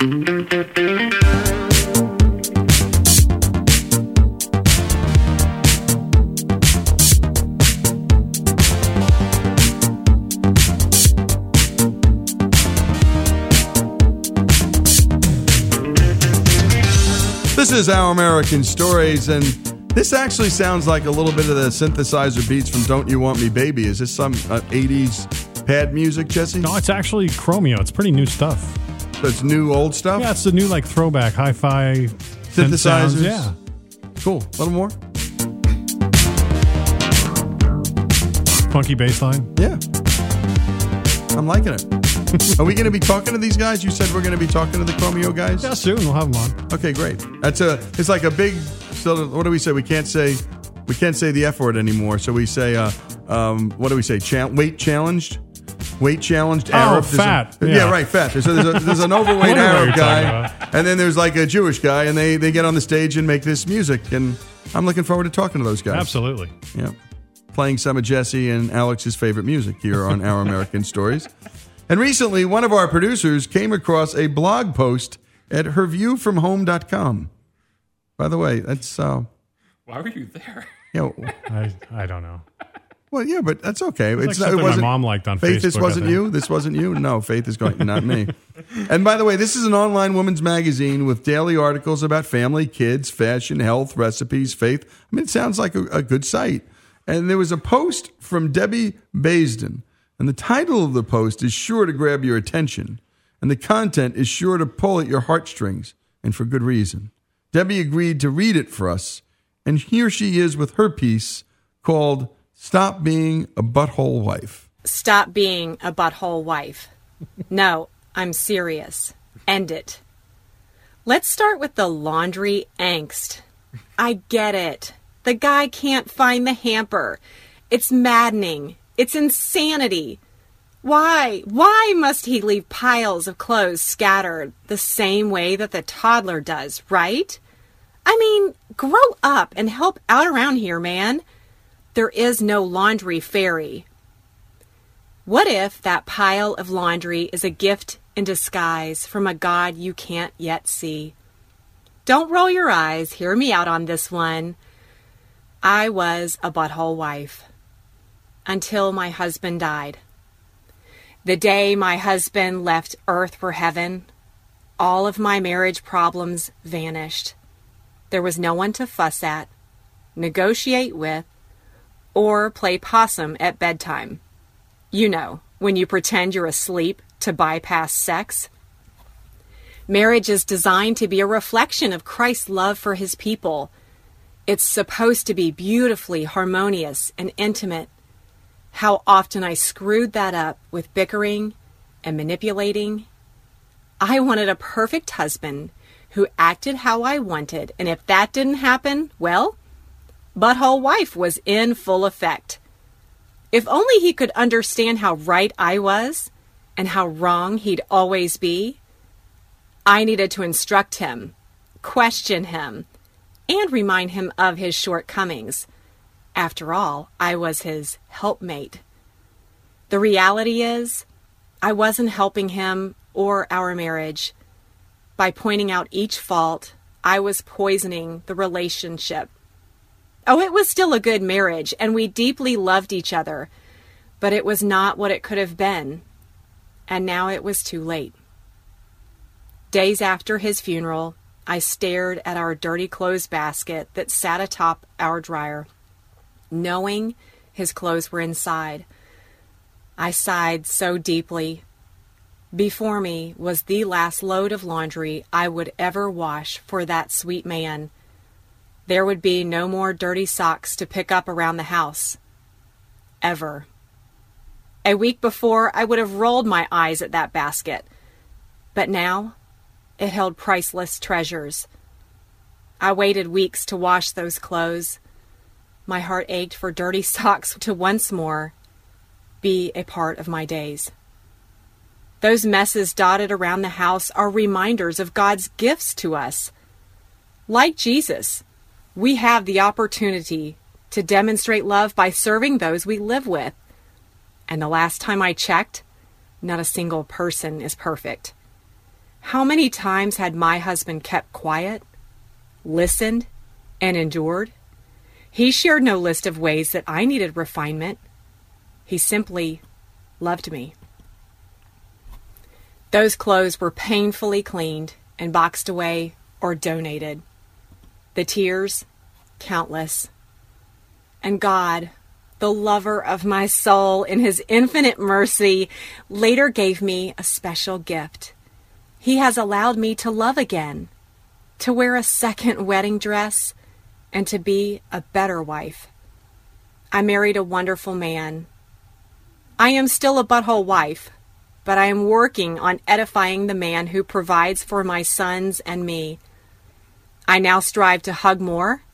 This is Our American Stories, and this actually sounds like a little bit of the synthesizer beats from Don't You Want Me Baby. Is this some uh, 80s pad music, Jesse? No, it's actually Chromeo. It's pretty new stuff. So it's new, old stuff? Yeah, it's the new like throwback hi-fi synth Synthesizers? sounds. Yeah. Cool. A little more? Funky bass line. Yeah. I'm liking it. Are we going to be talking to these guys? You said we're going to be talking to the Chromeo guys? Yeah, soon we'll have them on. Okay, great. That's a. It's like a big. So what do we say? We can't say. We can't say the F word anymore. So we say. Uh, um, what do we say? Cha- weight challenged. Weight challenged Oh, Arab. There's a- fat. yeah. Yeah. right, fat. So there's, a, there's an overweight wonder what Arab you're guy, talking and then there's like a Jewish guy, and they they get on the stage and make this music, and I'm looking forward to talking to those guys. Absolutely. Yeah. Playing some of Jesse and Alex's favorite music here on Our American Stories. And recently, one of our producers came across a blog post at herviewfromhome.com. By the way, that's, uh, Why were you there? you know, I, I don't know. Well, yeah, but that's okay. like something my mom liked on Faith, this Facebook, I wasn't you? This wasn't you? No, Faith is going, not me. And by the way, this is an online women's magazine with daily articles about family, kids, fashion, health, recipes, faith. I mean, it sounds like a, a good site. And there was a post from Debbie Baisden, and the title of the post is sure to grab your attention, and the content is sure to pull at your heartstrings, and for good reason. Debbie agreed to read it for us, and here she is with her piece called Stop Being a Butthole Wife. Stop being a butthole wife. No, I'm serious. End it. Let's start with the laundry angst. I get it. The guy can't find the hamper. It's maddening. It's insanity. Why? Why must he leave piles of clothes scattered the same way that the toddler does, right? I mean, grow up and help out around here, man. There is no laundry fairy. What if that pile of laundry is a gift in disguise from a God you can't yet see? Don't roll your eyes. Hear me out on this one. I was a butthole wife until my husband died. The day my husband left earth for heaven, all of my marriage problems vanished. There was no one to fuss at, negotiate with, or play possum at bedtime. You know, when you pretend you're asleep to bypass sex. Marriage is designed to be a reflection of Christ's love for his people. It's supposed to be beautifully harmonious and intimate. How often I screwed that up with bickering and manipulating. I wanted a perfect husband who acted how I wanted, and if that didn't happen, well, butthole wife was in full effect. If only he could understand how right I was and how wrong he'd always be. I needed to instruct him, question him, and remind him of his shortcomings. After all, I was his helpmate. The reality is, I wasn't helping him or our marriage. By pointing out each fault, I was poisoning the relationship. Oh, it was still a good marriage, and we deeply loved each other, but it was not what it could have been. And now it was too late. Days after his funeral, I stared at our dirty clothes basket that sat atop our dryer, knowing his clothes were inside. I sighed so deeply. Before me was the last load of laundry I would ever wash for that sweet man. There would be no more dirty socks to pick up around the house. Ever. A week before, I would have rolled my eyes at that basket. But now, it held priceless treasures. I waited weeks to wash those clothes. My heart ached for dirty socks to once more be a part of my days. Those messes dotted around the house are reminders of God's gifts to us. Like Jesus, we have the opportunity to demonstrate love by serving those we live with. And the last time I checked, not a single person is perfect. How many times had my husband kept quiet, listened, and endured? He shared no list of ways that I needed refinement. He simply loved me. Those clothes were painfully cleaned and boxed away or donated. The tears, countless. And God, the lover of my soul, in his infinite mercy, later gave me a special gift. He has allowed me to love again, to wear a second wedding dress, and to be a better wife. I married a wonderful man. I am still a butthole wife, but I am working on edifying the man who provides for my sons and me. I now strive to hug more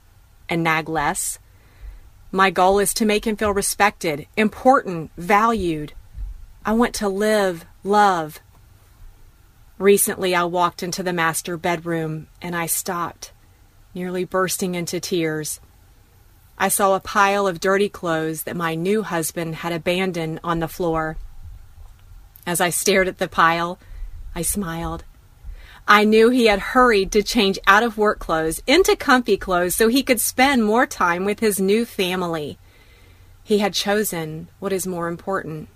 and nag less. My goal is to make him feel respected, important, valued. I want to live, love. Recently, I walked into the master bedroom and I stopped, nearly bursting into tears. I saw a pile of dirty clothes that my new husband had abandoned on the floor. As I stared at the pile, I smiled. I knew he had hurried to change out of work clothes into comfy clothes so he could spend more time with his new family. He had chosen what is more important.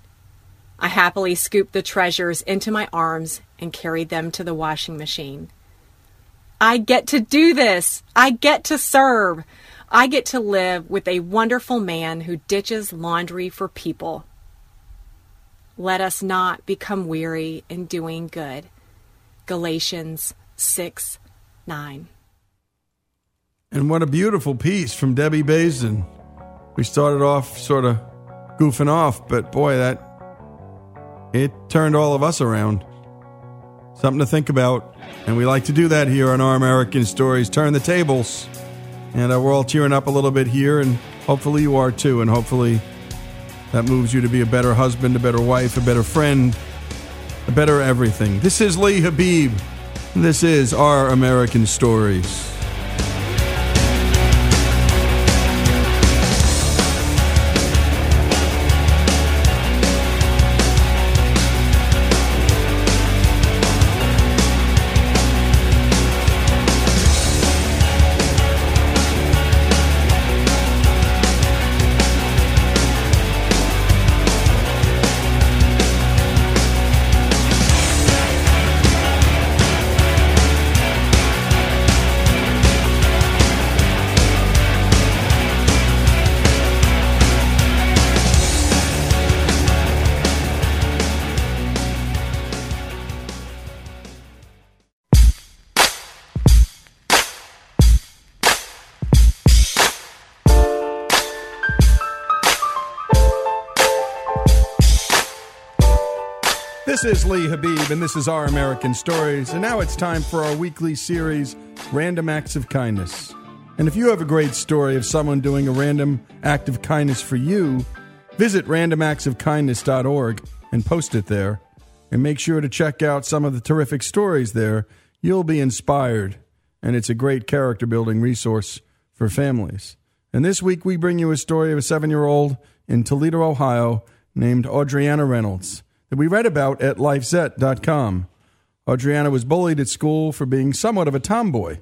I happily scooped the treasures into my arms and carried them to the washing machine. I get to do this. I get to serve. I get to live with a wonderful man who ditches laundry for people. Let us not become weary in doing good. Galatians 6 9. And what a beautiful piece from Debbie Baisden. We started off sort of goofing off, but boy, that it turned all of us around. Something to think about. And we like to do that here on Our American Stories turn the tables. And uh, we're all cheering up a little bit here, and hopefully you are too, and hopefully that moves you to be a better husband, a better wife, a better friend, better everything. This is Lee Habib. This is Our American Stories. This is Lee Habib, and this is Our American Stories. And now it's time for our weekly series, Random Acts of Kindness. And if you have a great story of someone doing a random act of kindness for you, visit randomactsofkindness.org and post it there. And make sure to check out some of the terrific stories there. You'll be inspired, and it's a great character building resource for families. And this week, we bring you a story of a seven year old in Toledo, Ohio, named Audriana Reynolds that we read about at lifezet.com. Audriana was bullied at school for being somewhat of a tomboy,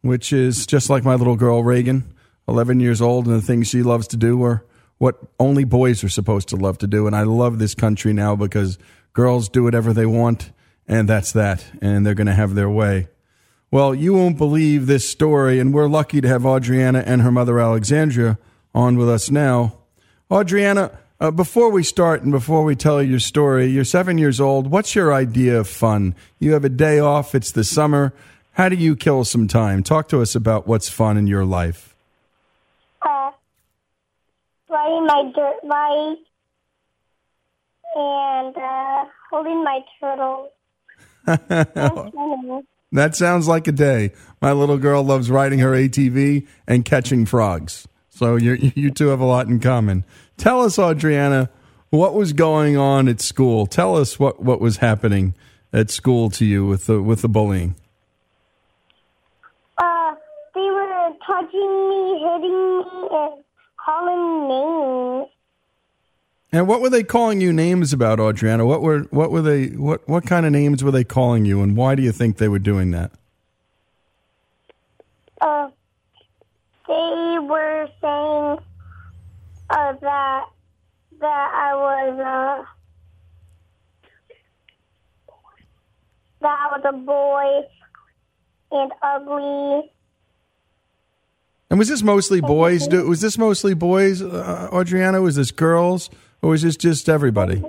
which is just like my little girl Reagan, 11 years old, and the things she loves to do are what only boys are supposed to love to do. And I love this country now because girls do whatever they want, and that's that, and they're going to have their way. Well, you won't believe this story, and we're lucky to have Audriana and her mother Alexandria on with us now. Audriana, uh, before we start and before we tell your story, you're seven years old. What's your idea of fun? You have a day off, it's the summer. How do you kill some time? Talk to us about what's fun in your life. Uh, riding my dirt bike and uh, holding my turtle. that sounds like a day. My little girl loves riding her ATV and catching frogs. So you you two have a lot in common. Tell us, Audriana, what was going on at school? Tell us what, what was happening at school to you with the with the bullying. Uh, they were touching me, hitting me, and calling names. And what were they calling you names about, Audriana? What were what were they what what kind of names were they calling you, and why do you think they were doing that? Uh, they were saying uh, that that I was uh, that I was a boy and ugly. And was this mostly boys? Was this mostly boys, uh, Audriana? Was this girls, or was this just everybody?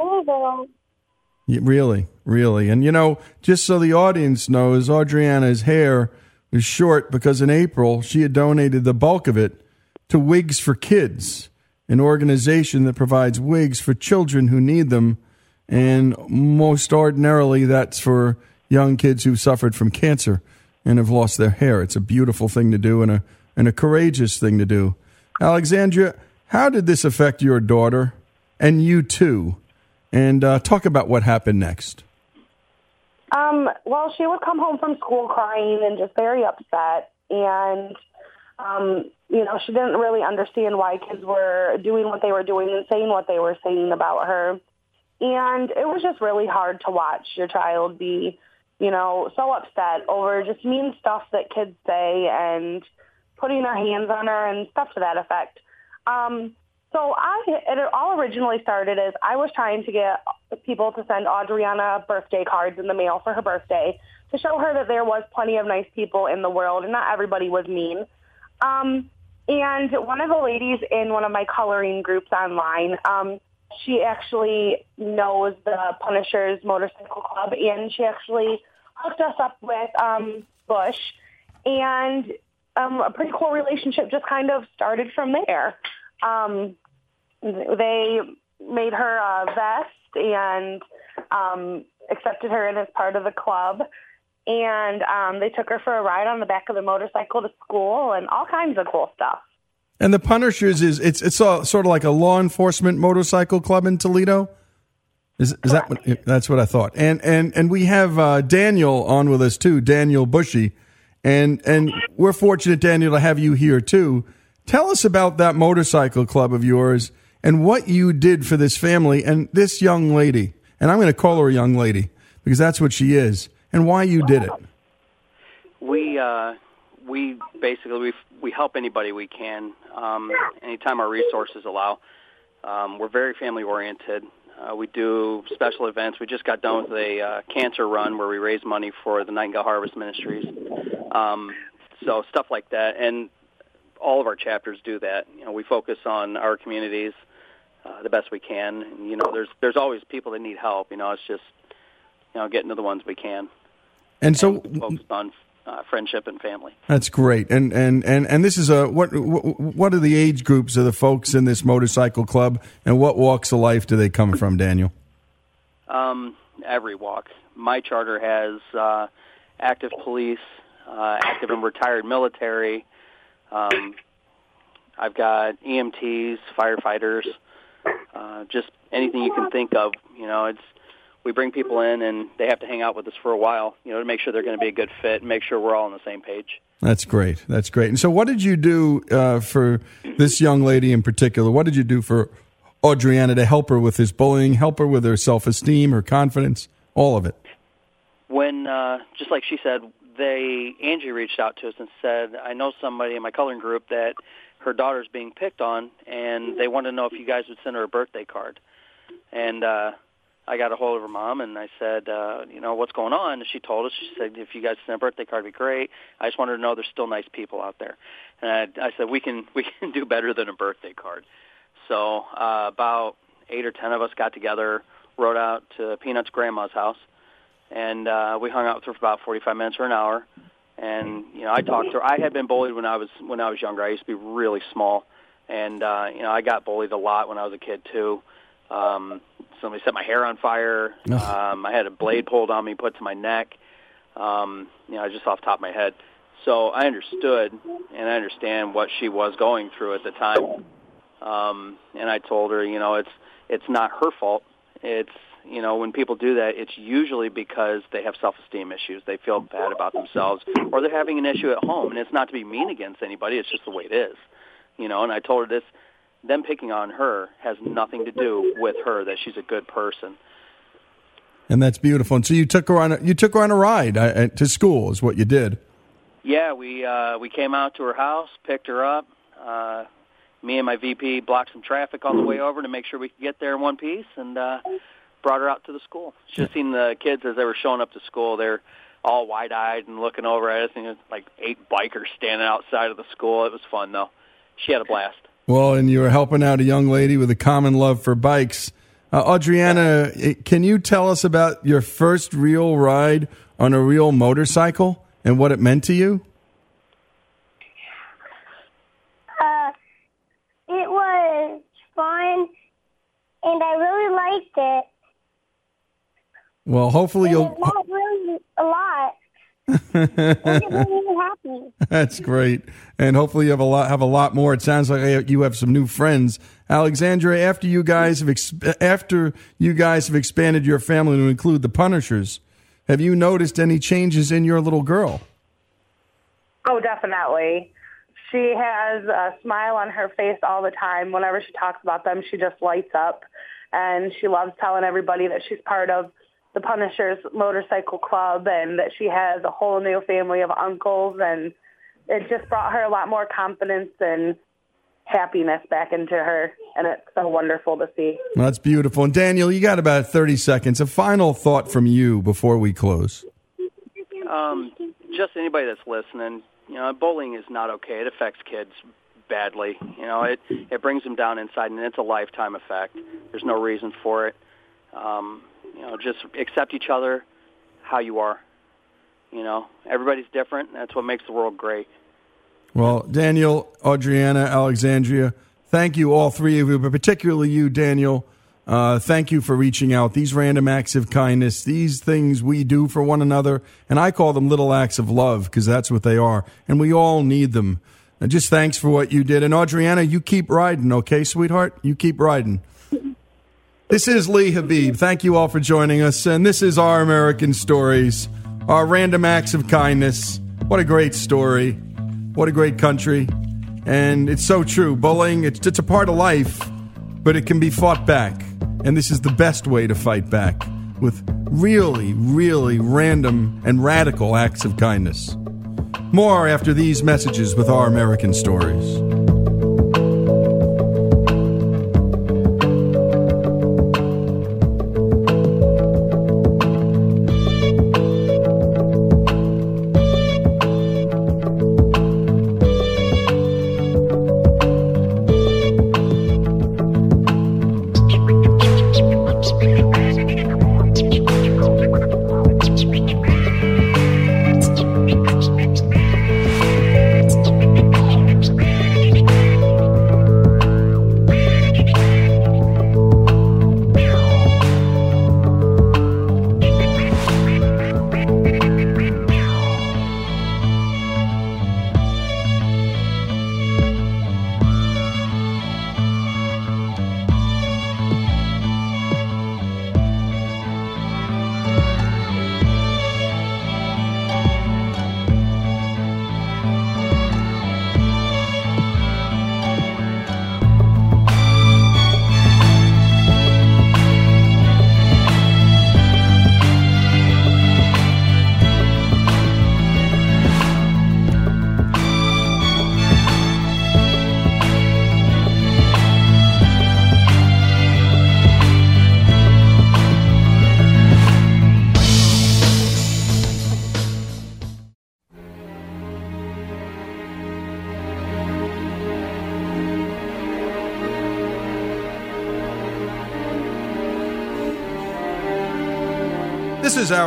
Yeah, Really, really. And you know, just so the audience knows, Audriana's hair is short because in April she had donated the bulk of it to Wigs for Kids, an organization that provides wigs for children who need them. And most ordinarily, that's for young kids who've suffered from cancer and have lost their hair. It's a beautiful thing to do and a, and a courageous thing to do. Alexandria, how did this affect your daughter and you too? And uh, talk about what happened next. Um, well, she would come home from school crying and just very upset. And, um, you know, she didn't really understand why kids were doing what they were doing and saying what they were saying about her. And it was just really hard to watch your child be, you know, so upset over just mean stuff that kids say and putting their hands on her and stuff to that effect. Um, so I, it all originally started as I was trying to get people to send Adriana birthday cards in the mail for her birthday to show her that there was plenty of nice people in the world and not everybody was mean. Um, and one of the ladies in one of my coloring groups online, um, she actually knows the Punishers Motorcycle Club, and she actually hooked us up with um, Bush, and um, a pretty cool relationship just kind of started from there. Um, they made her a vest and um, accepted her in as part of the club. And um, they took her for a ride on the back of the motorcycle to school and all kinds of cool stuff. And the Punishers is it's it's a, sort of like a law enforcement motorcycle club in Toledo. Is, is that what, that's what I thought? And and and we have uh, Daniel on with us too, Daniel Bushy, and and we're fortunate, Daniel, to have you here too. Tell us about that motorcycle club of yours and what you did for this family and this young lady. And I'm going to call her a young lady because that's what she is, and why you did it. We uh, we basically we we help anybody we can, um, anytime our resources allow. Um, we're very family oriented. Uh, we do special events. We just got done with a uh, cancer run where we raise money for the Nightingale Harvest Ministries. Um, so stuff like that, and all of our chapters do that. You know, we focus on our communities uh, the best we can. And, you know, there's there's always people that need help. You know, it's just you know getting to the ones we can. And so and focused on uh, friendship and family. That's great. And and and and this is a what what are the age groups of the folks in this motorcycle club, and what walks of life do they come from, Daniel? Um, every walk. My charter has uh, active police, uh, active and retired military. Um, I've got EMTs, firefighters, uh, just anything you can think of. You know, it's we bring people in and they have to hang out with us for a while, you know, to make sure they're going to be a good fit and make sure we're all on the same page. That's great. That's great. And so, what did you do uh, for this young lady in particular? What did you do for Audriana to help her with this bullying, help her with her self esteem, her confidence, all of it? When, uh, just like she said, they Angie reached out to us and said, "I know somebody in my coloring group that her daughter's being picked on, and they want to know if you guys would send her a birthday card." And uh, I got a hold of her mom and I said, uh, you know, what's going on? And she told us, she said, if you guys send a birthday card, it'd be great. I just wanted to know there's still nice people out there. And I, I said, we can we can do better than a birthday card. So uh, about eight or ten of us got together, rode out to Peanut's grandma's house, and uh, we hung out with her for about 45 minutes or an hour. And you know, I talked to her. I had been bullied when I was when I was younger. I used to be really small, and uh, you know, I got bullied a lot when I was a kid too. Um, somebody set my hair on fire. Um, I had a blade pulled on me, put to my neck. Um, you know, just off the top of my head. So I understood, and I understand what she was going through at the time. Um, and I told her, you know, it's it's not her fault. It's you know, when people do that, it's usually because they have self-esteem issues. They feel bad about themselves, or they're having an issue at home. And it's not to be mean against anybody. It's just the way it is, you know. And I told her this them picking on her has nothing to do with her that she's a good person. And that's beautiful. And so you took her on a, you took her on a ride uh, to school is what you did. Yeah, we uh, we came out to her house, picked her up. Uh, me and my VP blocked some traffic on the way over to make sure we could get there in one piece, and uh, brought her out to the school. Just seen the kids as they were showing up to school. They're all wide-eyed and looking over at us, and like eight bikers standing outside of the school. It was fun though. She had a blast. Well, and you were helping out a young lady with a common love for bikes. Uh, Adriana, eh, can you tell us about your first real ride on a real motorcycle and what it meant to you? Uh, it was fun, and I really liked it. Well, hopefully And you'll. not really a lot. That's great, and hopefully you have a lot have a lot more. It sounds like you have some new friends, Alexandra. After you guys have exp- after you guys have expanded your family to include the Punishers, have you noticed any changes in your little girl? Oh, definitely. She has a smile on her face all the time. Whenever she talks about them, she just lights up. And she loves telling everybody that she's part of the Punishers Motorcycle Club and that she has a whole new family of uncles. And it just brought her a lot more confidence and happiness back into her. And it's so wonderful to see. Well, that's beautiful. And Daniel, you got about thirty seconds. A final thought from you before we close. Um, just anybody that's listening, you know, bullying is not okay. It affects kids badly. You know, it it brings them down inside, and it's a lifetime effect. There's no reason for it. Um, you know, just accept each other how you are. You know, everybody's different. That's what makes the world great. Well, Daniel, Adriana, Alexandria, thank you, all three of you, but particularly you, Daniel. Uh, thank you for reaching out. These random acts of kindness, these things we do for one another, and I call them little acts of love because that's what they are, and we all need them. And just thanks for what you did. And Adriana, you keep riding, okay, sweetheart? You keep riding. This is Lee Habib. Thank you all for joining us. And this is Our American Stories, our random acts of kindness. What a great story. What a great country. And it's so true. Bullying, it's, it's a part of life, but it can be fought back. And this is the best way to fight back with really, really random and radical acts of kindness. More after these messages with Our American Stories.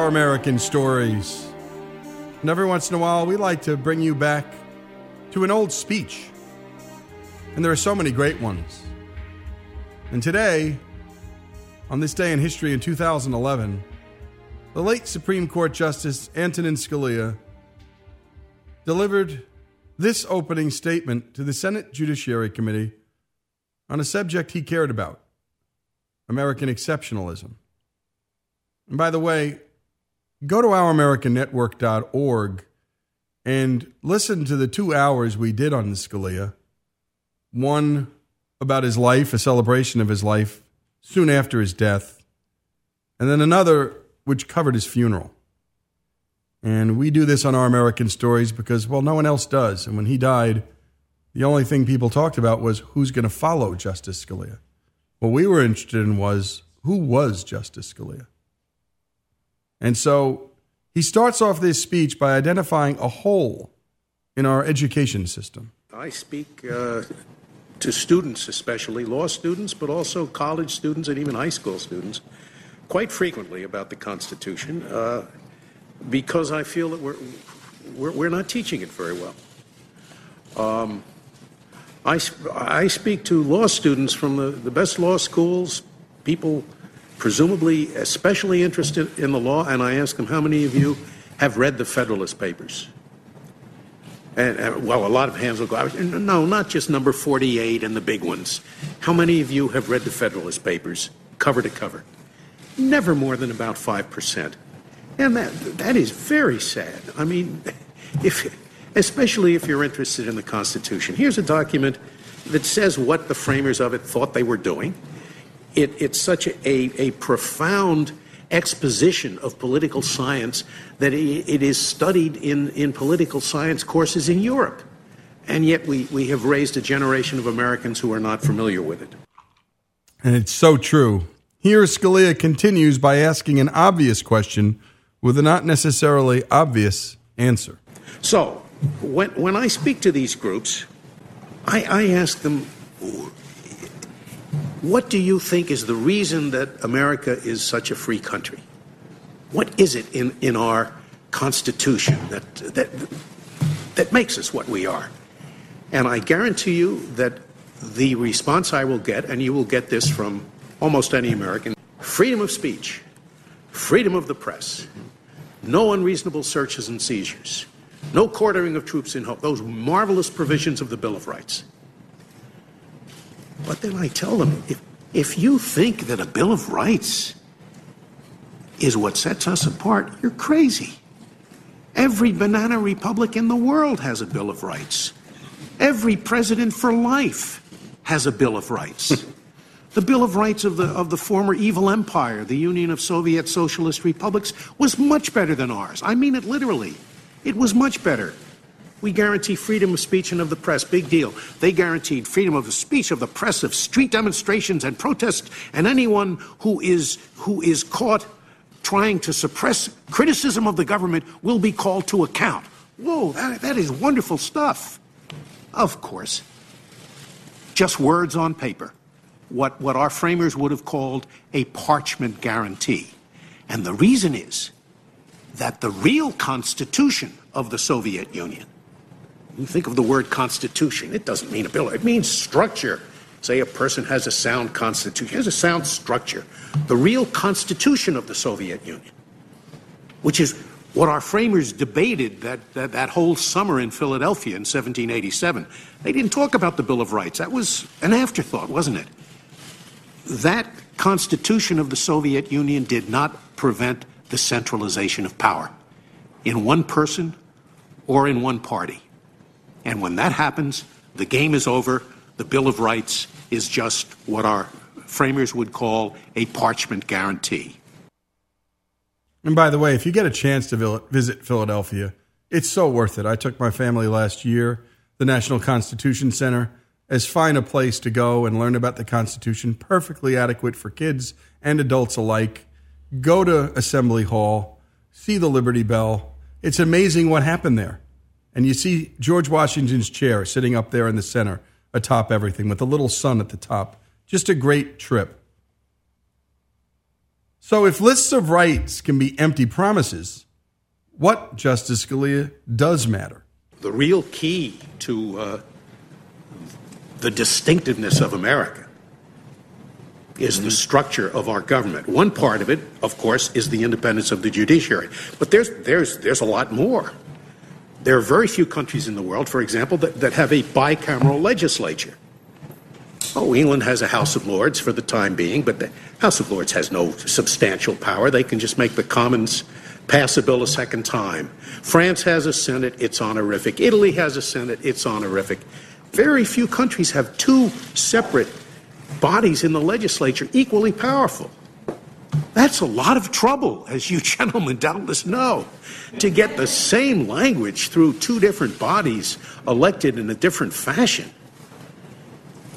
Our American Stories. And every once in a while, we like to bring you back to an old speech. And there are so many great ones. And today, on this day in history in 2011, the late Supreme Court Justice Antonin Scalia delivered this opening statement to the Senate Judiciary Committee on a subject he cared about American exceptionalism. And by the way, go to ouramericannetwork.org and listen to the two hours we did on Scalia. One about his life, a celebration of his life soon after his death, and then another which covered his funeral. And we do this on our American stories because, well, no one else does. And when he died, the only thing people talked about was who's going to follow Justice Scalia. What we were interested in was who was Justice Scalia? And so he starts off this speech by identifying a hole in our education system. I speak uh, to students, especially law students, but also college students and even high school students, quite frequently about the Constitution uh, because I feel that we're, we're, we're, not teaching it very well. Um, I, I speak to law students from the, the best law schools, people presumably especially interested in the law, and I ask them, how many of you have read the Federalist Papers? And, uh, well, a lot of hands will go. No, not just number 48 and the big ones. How many of you have read the Federalist Papers cover to cover? Never more than about 5%. And that, that is very sad. I mean, if, especially if you're interested in the Constitution. Here's a document that says what the framers of it thought they were doing. It, it's such a, a, profound exposition of political science that it is studied in, in political science courses in Europe. And yet we, we have raised a generation of Americans who are not familiar with it. And it's so true. Here, Scalia continues by asking an obvious question with a not necessarily obvious answer. So, when, when I speak to these groups, I, I ask them, what do you think is the reason that America is such a free country? What is it in, in our Constitution that, that, that makes us what we are? And I guarantee you that the response I will get, and you will get this from almost any American freedom of speech, freedom of the press, no unreasonable searches and seizures, no quartering of troops in hope, those marvelous provisions of the Bill of Rights. But then I tell them if, if you think that a Bill of Rights is what sets us apart, you're crazy. Every banana republic in the world has a Bill of Rights. Every president for life has a Bill of Rights. the Bill of Rights of the, of the former evil empire, the Union of Soviet Socialist Republics, was much better than ours. I mean it literally. It was much better. We guarantee freedom of speech and of the press. Big deal. They guaranteed freedom of speech, of the press, of street demonstrations and protests, and anyone who is who is caught trying to suppress criticism of the government will be called to account. Whoa, that, that is wonderful stuff. Of course. Just words on paper. What, what our framers would have called a parchment guarantee. And the reason is that the real constitution of the Soviet Union you think of the word constitution, it doesn't mean a bill, it means structure. Say a person has a sound constitution, has a sound structure. The real constitution of the Soviet Union, which is what our framers debated that, that, that, whole summer in Philadelphia in 1787. They didn't talk about the Bill of Rights. That was an afterthought, wasn't it? That constitution of the Soviet Union did not prevent the centralization of power in one person or in one party. And when that happens, the game is over. The Bill of Rights is just what our framers would call a parchment guarantee. And by the way, if you get a chance to visit Philadelphia, it's so worth it. I took my family last year, the National Constitution Center, as fine a place to go and learn about the Constitution, perfectly adequate for kids and adults alike. Go to Assembly Hall, see the Liberty Bell. It's amazing what happened there. And you see George Washington's chair sitting up there in the center atop everything with a little sun at the top. Just a great trip. So, if lists of rights can be empty promises, what, Justice Scalia, does matter? The real key to uh, the distinctiveness of America is the structure of our government. One part of it, of course, is the independence of the judiciary. But there's, there's, there's a lot more. There are very few countries in the world, for example, that, that have a bicameral legislature. Oh, England has a House of Lords for the time being, but the House of Lords has no substantial power. They can just make the Commons pass a bill a second time. France has a Senate, it's honorific. Italy has a Senate, it's honorific. Very few countries have two separate bodies in the legislature equally powerful. That's a lot of trouble, as you gentlemen doubtless know, to get the same language through two different bodies elected in a different fashion.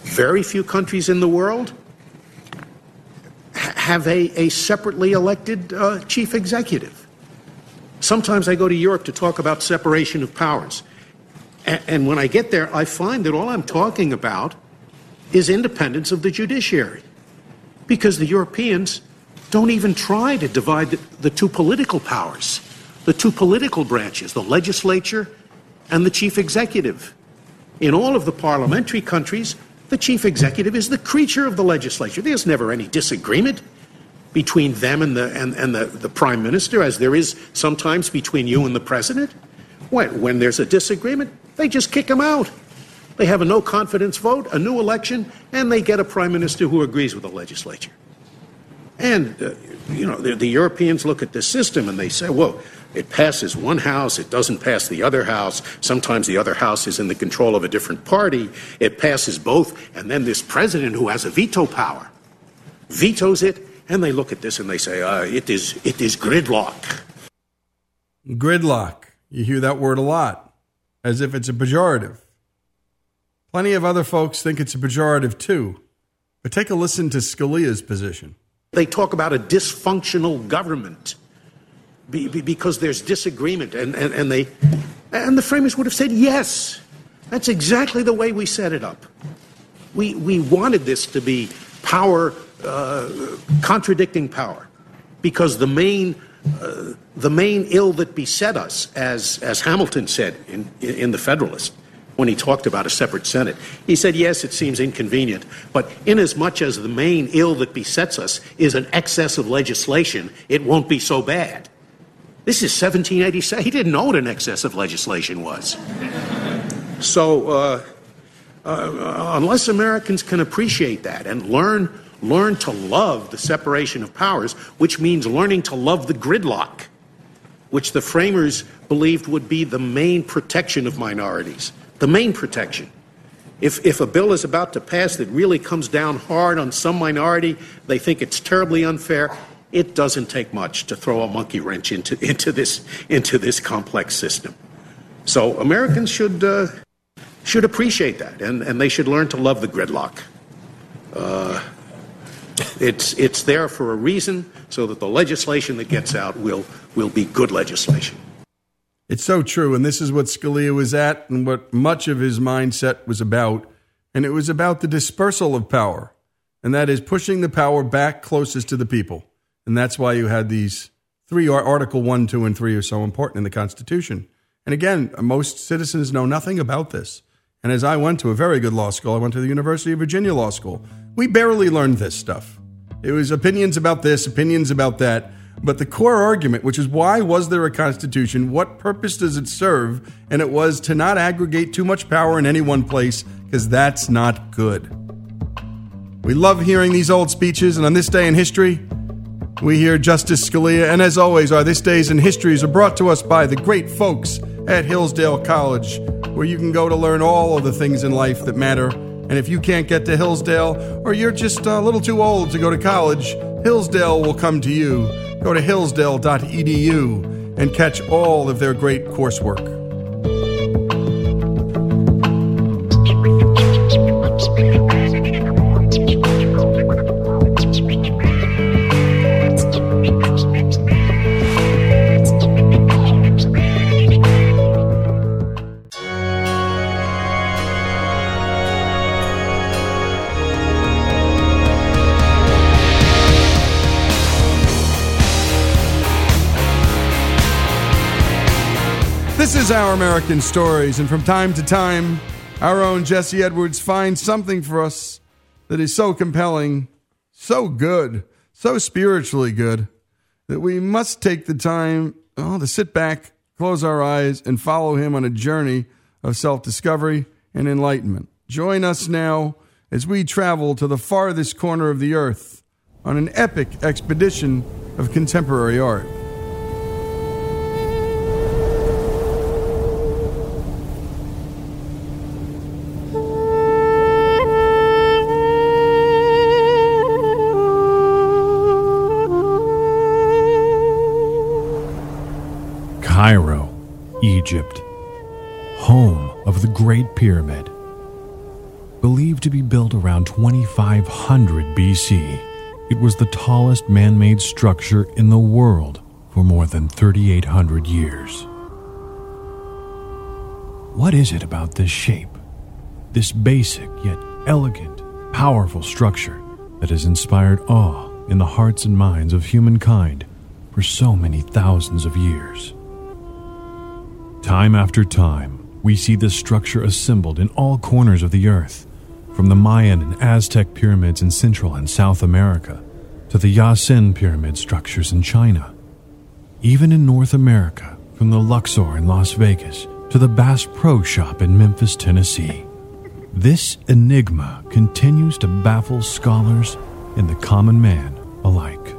Very few countries in the world have a, a separately elected uh, chief executive. Sometimes I go to Europe to talk about separation of powers. A- and when I get there, I find that all I'm talking about is independence of the judiciary. Because the Europeans don't even try to divide the, the two political powers, the two political branches, the legislature and the chief executive. In all of the parliamentary countries, the chief executive is the creature of the legislature. There's never any disagreement between them and the, and, and the, the prime minister, as there is sometimes between you and the president. When, when there's a disagreement, they just kick him out. They have a no confidence vote, a new election, and they get a prime minister who agrees with the legislature. And, uh, you know, the, the Europeans look at this system and they say, well, it passes one house, it doesn't pass the other house. Sometimes the other house is in the control of a different party. It passes both, and then this president who has a veto power vetoes it, and they look at this and they say, uh, it, is, it is gridlock. Gridlock. You hear that word a lot, as if it's a pejorative. Plenty of other folks think it's a pejorative too. But take a listen to Scalia's position. They talk about a dysfunctional government be, be, because there's disagreement, and, and, and, they, and the framers would have said, yes, that's exactly the way we set it up. We, we wanted this to be power, uh, contradicting power, because the main, uh, the main ill that beset us, as, as Hamilton said in, in The Federalist, when he talked about a separate Senate. He said, yes, it seems inconvenient, but inasmuch as the main ill that besets us is an excess of legislation, it won't be so bad. This is 1787. He didn't know what an excess of legislation was. so, uh, uh, unless Americans can appreciate that and learn, learn to love the separation of powers, which means learning to love the gridlock, which the framers believed would be the main protection of minorities the main protection. If, if a bill is about to pass that really comes down hard on some minority, they think it's terribly unfair. It doesn't take much to throw a monkey wrench into, into, this, into this complex system. So Americans should, uh, should appreciate that, and, and they should learn to love the gridlock. Uh, it's, it's there for a reason so that the legislation that gets out will, will be good legislation. It's so true. And this is what Scalia was at and what much of his mindset was about. And it was about the dispersal of power. And that is pushing the power back closest to the people. And that's why you had these three Article 1, 2, and 3 are so important in the Constitution. And again, most citizens know nothing about this. And as I went to a very good law school, I went to the University of Virginia Law School, we barely learned this stuff. It was opinions about this, opinions about that. But the core argument, which is why was there a constitution? What purpose does it serve? And it was to not aggregate too much power in any one place, because that's not good. We love hearing these old speeches, and on this day in history, we hear Justice Scalia. And as always, our This Days in Histories are brought to us by the great folks at Hillsdale College, where you can go to learn all of the things in life that matter. And if you can't get to Hillsdale, or you're just a little too old to go to college, Hillsdale will come to you. Go to hillsdale.edu and catch all of their great coursework. Is Our American Stories, and from time to time, our own Jesse Edwards finds something for us that is so compelling, so good, so spiritually good, that we must take the time oh, to sit back, close our eyes, and follow him on a journey of self discovery and enlightenment. Join us now as we travel to the farthest corner of the earth on an epic expedition of contemporary art. Egypt, home of the Great Pyramid. Believed to be built around 2500 BC, it was the tallest man made structure in the world for more than 3,800 years. What is it about this shape, this basic yet elegant, powerful structure that has inspired awe in the hearts and minds of humankind for so many thousands of years? Time after time, we see this structure assembled in all corners of the earth, from the Mayan and Aztec pyramids in Central and South America to the Yasin pyramid structures in China. Even in North America, from the Luxor in Las Vegas to the Bass Pro Shop in Memphis, Tennessee. This enigma continues to baffle scholars and the common man alike.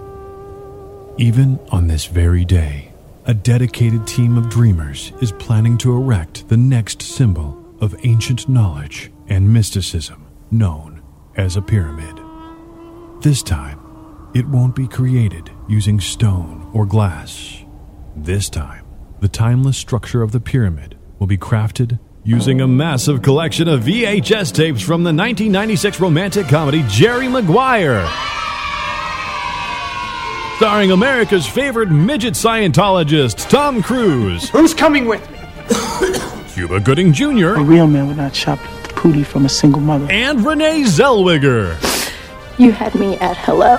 Even on this very day, a dedicated team of dreamers is planning to erect the next symbol of ancient knowledge and mysticism known as a pyramid. This time, it won't be created using stone or glass. This time, the timeless structure of the pyramid will be crafted using a massive collection of VHS tapes from the 1996 romantic comedy Jerry Maguire. Starring America's favorite midget Scientologist, Tom Cruise. Who's coming with me? Cuba Gooding Jr. A real man would not shop the pootie from a single mother. And Renee Zellweger. You had me at hello.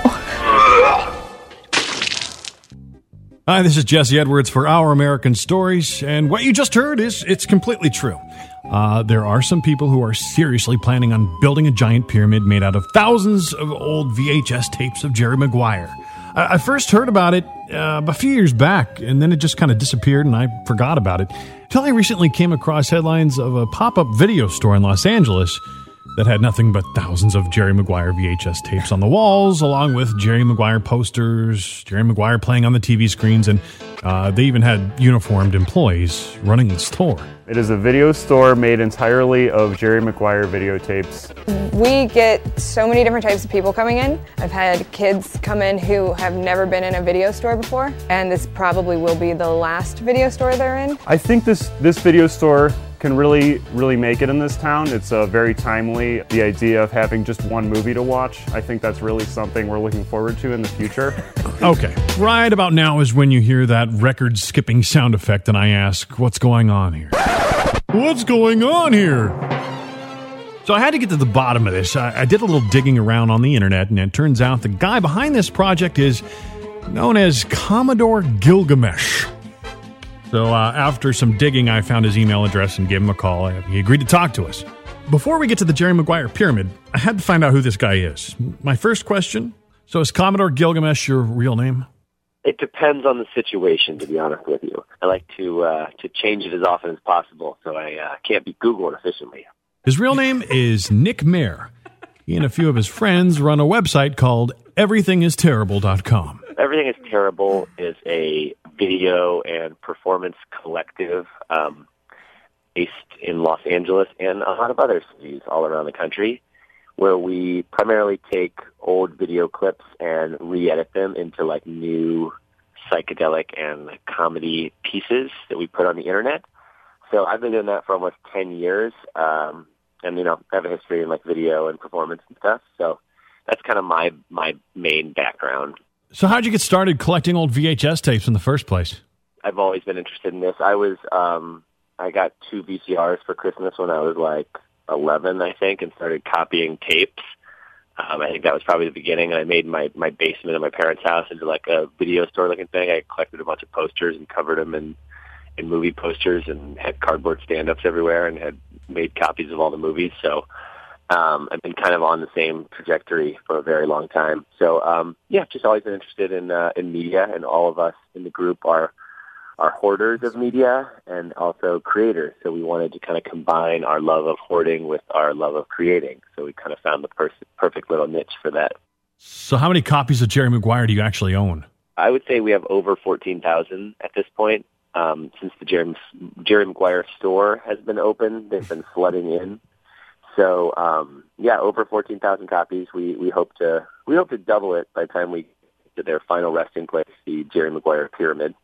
Hi, this is Jesse Edwards for Our American Stories, and what you just heard is it's completely true. Uh, there are some people who are seriously planning on building a giant pyramid made out of thousands of old VHS tapes of Jerry Maguire. I, first heard about it uh, a few years back, and then it just kind of disappeared, and I forgot about it. Until I recently came across headlines of a pop up video store in Los Angeles that had nothing but thousands of Jerry Maguire VHS tapes on the walls, along with Jerry Maguire posters, Jerry Maguire playing on the TV screens, and uh, they even had uniformed employees running the store. It is a video store made entirely of Jerry Maguire videotapes. We get so many different types of people coming in. I've had kids come in who have never been in a video store before, and this probably will be the last video store they're in. I think this, this video store can really, really make it in this town. It's uh, very timely. The idea of having just one movie to watch, I think that's really something we're looking forward to in the future. okay, right about now is when you hear that record skipping sound effect, and I ask, what's going on here? What's going on here? So I had to get to the bottom of this. I, I did a little digging around on the internet, and it turns out the guy behind this project is known as Commodore Gilgamesh. So uh, after some digging, I found his email address and gave him a call. He agreed to talk to us. Before we get to the Jerry Maguire pyramid, I had to find out who this guy is. My first question so is Commodore Gilgamesh your real name? It depends on the situation, to be honest with you. I like to uh, to change it as often as possible, so I uh, can't be Googled efficiently. His real name is Nick Mayer. He and a few of his friends run a website called EverythingIsTerrible.com. Everything is Terrible is a video and performance collective um, based in Los Angeles and a lot of other cities all around the country, where we primarily take old video clips and re-edit them into like new psychedelic and comedy pieces that we put on the internet. So I've been doing that for almost 10 years. Um, and, you know, I have a history in like video and performance and stuff. So that's kind of my, my main background. So how'd you get started collecting old VHS tapes in the first place? I've always been interested in this. I was, um, I got two VCRs for Christmas when I was like 11, I think, and started copying tapes. Um, I think that was probably the beginning. And I made my my basement of my parents' house into like a video store looking thing. I collected a bunch of posters and covered them in in movie posters and had cardboard stand-ups everywhere and had made copies of all the movies. So um, I've been kind of on the same trajectory for a very long time. So um, yeah, just always been interested in uh, in media, and all of us in the group are are hoarders of media and also creators. So we wanted to kind of combine our love of hoarding with our love of creating. So we kind of found the pers- perfect little niche for that. So how many copies of Jerry Maguire do you actually own? I would say we have over 14,000 at this point. Um, since the Jerry, Jerry Maguire store has been open, they've been flooding in. So um, yeah, over 14,000 copies. We we hope to we hope to double it by the time we get to their final resting place, the Jerry Maguire Pyramid.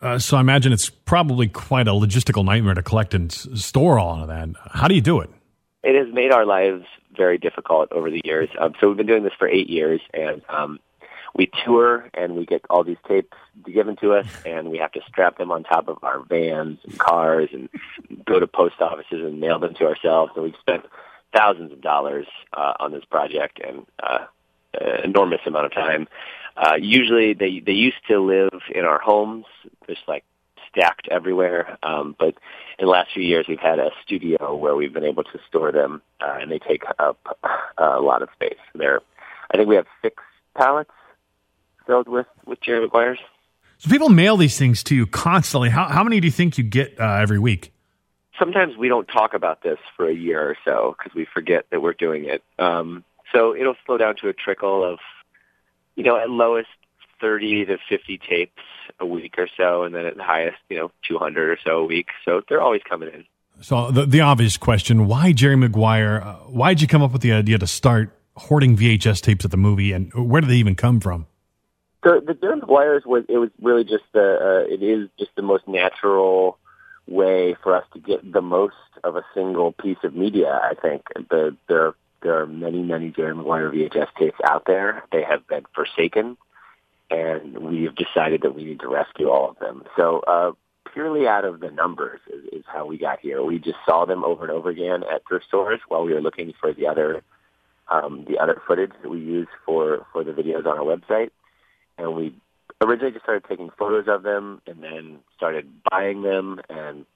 Uh, so I imagine it's probably quite a logistical nightmare to collect and s- store all of that. How do you do it? It has made our lives very difficult over the years. Um, so we've been doing this for eight years, and um, we tour and we get all these tapes given to us, and we have to strap them on top of our vans and cars, and go to post offices and mail them to ourselves. And we've spent thousands of dollars uh, on this project and uh, an enormous amount of time. Uh, usually, they they used to live in our homes, just like stacked everywhere. Um, but in the last few years, we've had a studio where we've been able to store them, uh, and they take up a lot of space. There, I think we have six pallets filled with with Jerry Maguire's. So people mail these things to you constantly. How, how many do you think you get uh, every week? Sometimes we don't talk about this for a year or so because we forget that we're doing it. Um, so it'll slow down to a trickle of, you know, at lowest 30 to 50 tapes a week or so, and then at the highest, you know, 200 or so a week. So they're always coming in. So the, the obvious question: Why Jerry Maguire? Uh, why did you come up with the idea to start hoarding VHS tapes at the movie, and where did they even come from? So the Jerry Maguire's was it was really just the uh, it is just the most natural way for us to get the most of a single piece of media. I think the there there are many many Jerry Maguire VHS tapes out there. They have been forsaken, and we've decided that we need to rescue all of them. So uh, purely out of the numbers is, is how we got here. We just saw them over and over again at thrift stores while we were looking for the other um, the other footage that we use for for the videos on our website and we originally just started taking photos of them and then started buying them and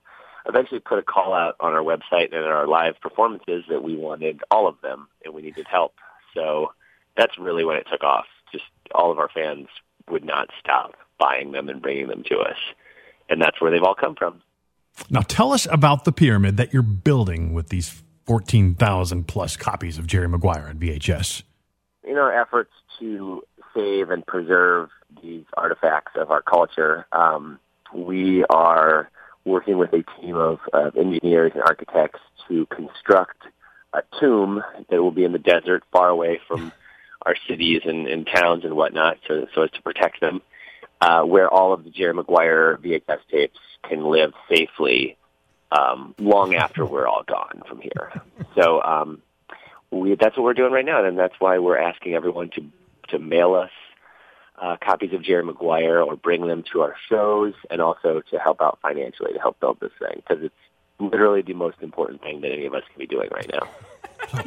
eventually put a call out on our website and in our live performances that we wanted all of them and we needed help. So that's really when it took off. Just all of our fans would not stop buying them and bringing them to us. And that's where they've all come from. Now tell us about the pyramid that you're building with these fourteen thousand plus copies of Jerry Maguire on VHS. In our efforts to save and preserve these artifacts of our culture, um, we are working with a team of, of engineers and architects to construct a tomb that will be in the desert, far away from our cities and, and towns and whatnot, so, so as to protect them, uh, where all of the Jerry Maguire VHS tapes can live safely um, long after we're all gone from here. So um, we, that's what we're doing right now, and that's why we're asking everyone to to mail us uh, copies of Jerry Maguire or bring them to our shows, and also to help out financially to help build this thing because it's literally the most important thing that any of us can be doing right now.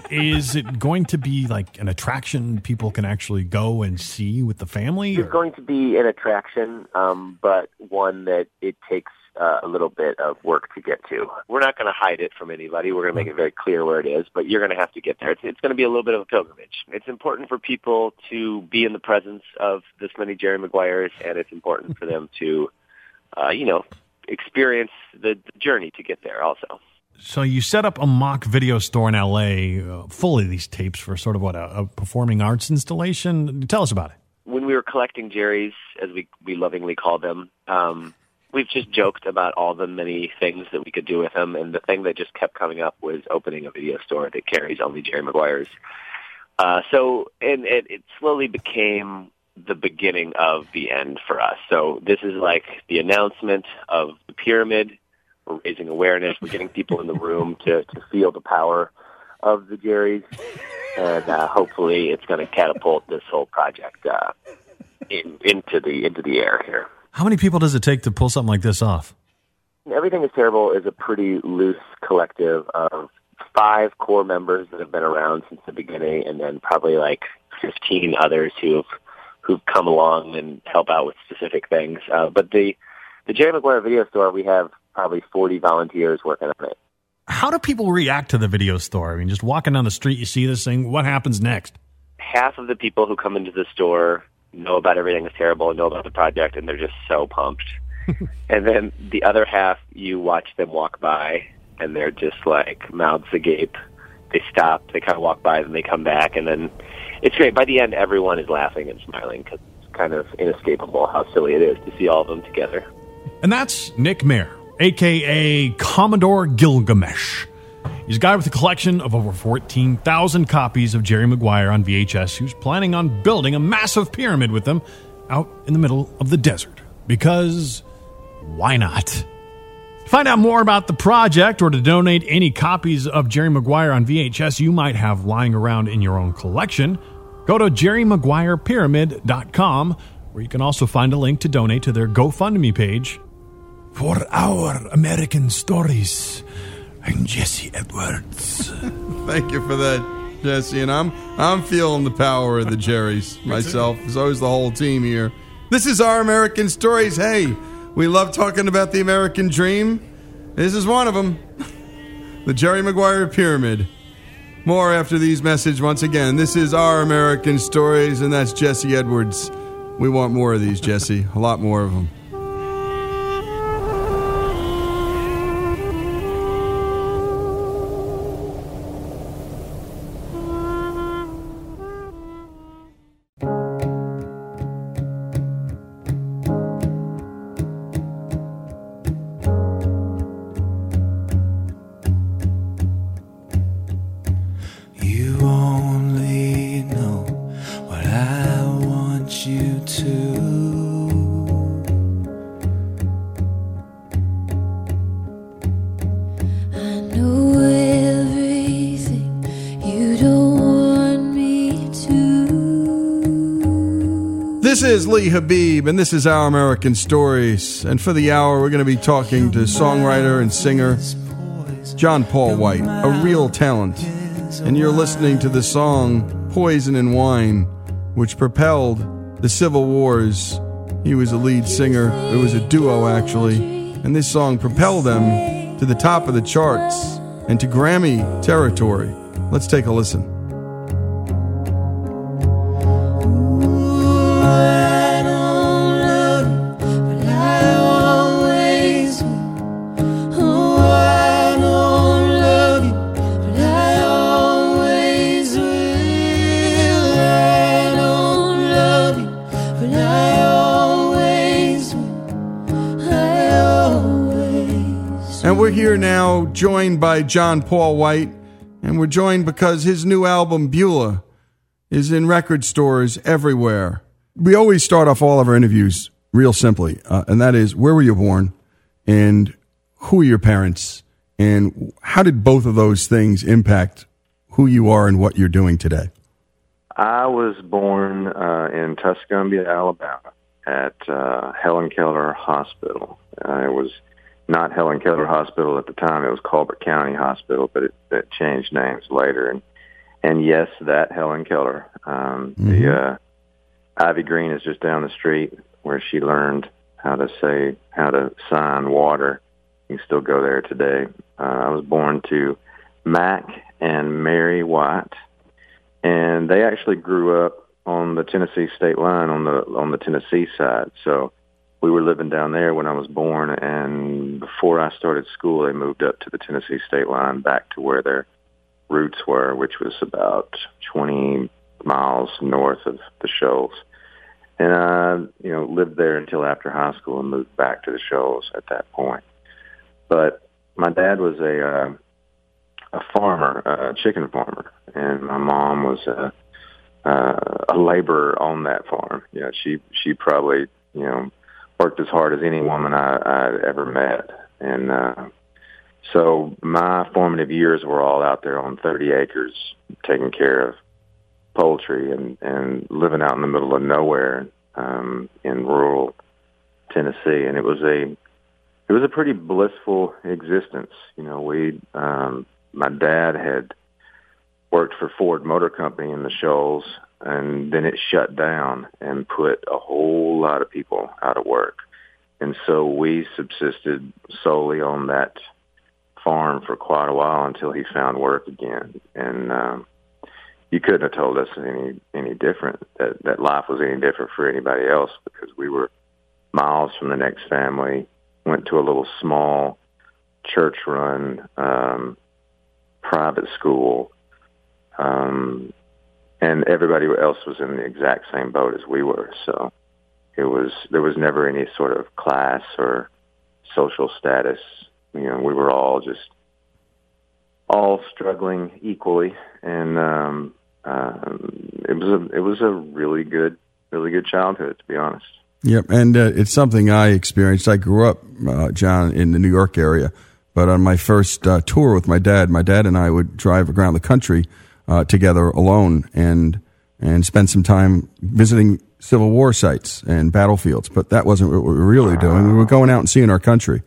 Is it going to be like an attraction people can actually go and see with the family? It's going to be an attraction, um, but one that it takes uh, a little bit of work to get to. We're not going to hide it from anybody. We're going to make it very clear where it is, but you're going to have to get there. It's, it's going to be a little bit of a pilgrimage. It's important for people to be in the presence of this many Jerry Maguires, and it's important for them to, uh, you know, experience the, the journey to get there also. So you set up a mock video store in LA, uh, full of these tapes for sort of what a, a performing arts installation. Tell us about it. When we were collecting Jerry's, as we we lovingly call them, um, we've just joked about all the many things that we could do with them, and the thing that just kept coming up was opening a video store that carries only Jerry Maguire's. Uh, so, and it, it slowly became the beginning of the end for us. So this is like the announcement of the pyramid. We're raising awareness. We're getting people in the room to, to feel the power of the Jerry's, and uh, hopefully, it's going to catapult this whole project uh, in, into the into the air here. How many people does it take to pull something like this off? Everything is Terrible is a pretty loose collective of five core members that have been around since the beginning, and then probably like 15 others who've who've come along and help out with specific things. Uh, but the the Jerry Maguire Video Store, we have probably 40 volunteers working on it. How do people react to the video store? I mean, just walking down the street, you see this thing. What happens next? Half of the people who come into the store know about everything is terrible, know about the project, and they're just so pumped. and then the other half, you watch them walk by, and they're just like mouths agape. They stop, they kind of walk by, then they come back, and then it's great. By the end, everyone is laughing and smiling because it's kind of inescapable how silly it is to see all of them together. And that's Nick Mayer, aka Commodore Gilgamesh. He's a guy with a collection of over 14,000 copies of Jerry Maguire on VHS who's planning on building a massive pyramid with them out in the middle of the desert. Because why not? To find out more about the project or to donate any copies of Jerry Maguire on VHS you might have lying around in your own collection, go to jerrymaguirepyramid.com where you can also find a link to donate to their GoFundMe page for our American stories. I'm Jesse Edwards. Thank you for that, Jesse. And I'm I'm feeling the power of the Jerrys myself. As always, the whole team here. This is our American stories. Hey, we love talking about the American dream. This is one of them. the Jerry Maguire Pyramid. More after these messages once again. This is our American stories, and that's Jesse Edwards. We want more of these, Jesse. A lot more of them. Lee Habeeb, and this is Our American Stories. And for the hour, we're going to be talking to songwriter and singer John Paul White, a real talent. And you're listening to the song Poison and Wine, which propelled the Civil Wars. He was a lead singer, it was a duo actually, and this song propelled them to the top of the charts and to Grammy territory. Let's take a listen. Joined by John Paul White, and we're joined because his new album, Beulah, is in record stores everywhere. We always start off all of our interviews real simply, uh, and that is where were you born, and who are your parents, and how did both of those things impact who you are and what you're doing today? I was born uh, in Tuscumbia, Alabama, at uh, Helen Keller Hospital. I was not Helen Keller Hospital at the time; it was Colbert County Hospital, but it, it changed names later. And and yes, that Helen Keller. Um, The uh, Ivy Green is just down the street where she learned how to say how to sign water. You can still go there today. Uh, I was born to Mac and Mary White and they actually grew up on the Tennessee state line on the on the Tennessee side. So we were living down there when I was born, and before I started school, they moved up to the Tennessee state line, back to where their roots were, which was about 20 miles north of the Shoals. And I, you know, lived there until after high school and moved back to the Shoals at that point. But my dad was a uh, a farmer, a chicken farmer, and my mom was a uh, a laborer on that farm. You know, she she probably you know worked as hard as any woman I I'd ever met, and uh, so my formative years were all out there on 30 acres, taking care of poultry and and living out in the middle of nowhere um, in rural Tennessee, and it was a it was a pretty blissful existence. You know, we um, my dad had worked for Ford Motor Company in the Shoals, and then it shut down and put a whole lot of people out of work. And so we subsisted solely on that farm for quite a while until he found work again. And um, you couldn't have told us any any different that that life was any different for anybody else because we were miles from the next family. Went to a little small church-run um, private school, um, and everybody else was in the exact same boat as we were. So it was there was never any sort of class or social status. You know, we were all just all struggling equally, and um, um, it was a it was a really good really good childhood to be honest. Yep, and uh, it's something I experienced. I grew up, uh, John, in the New York area, but on my first uh, tour with my dad, my dad and I would drive around the country uh, together alone and and spend some time visiting Civil War sites and battlefields. But that wasn't what we were really doing. We were going out and seeing our country.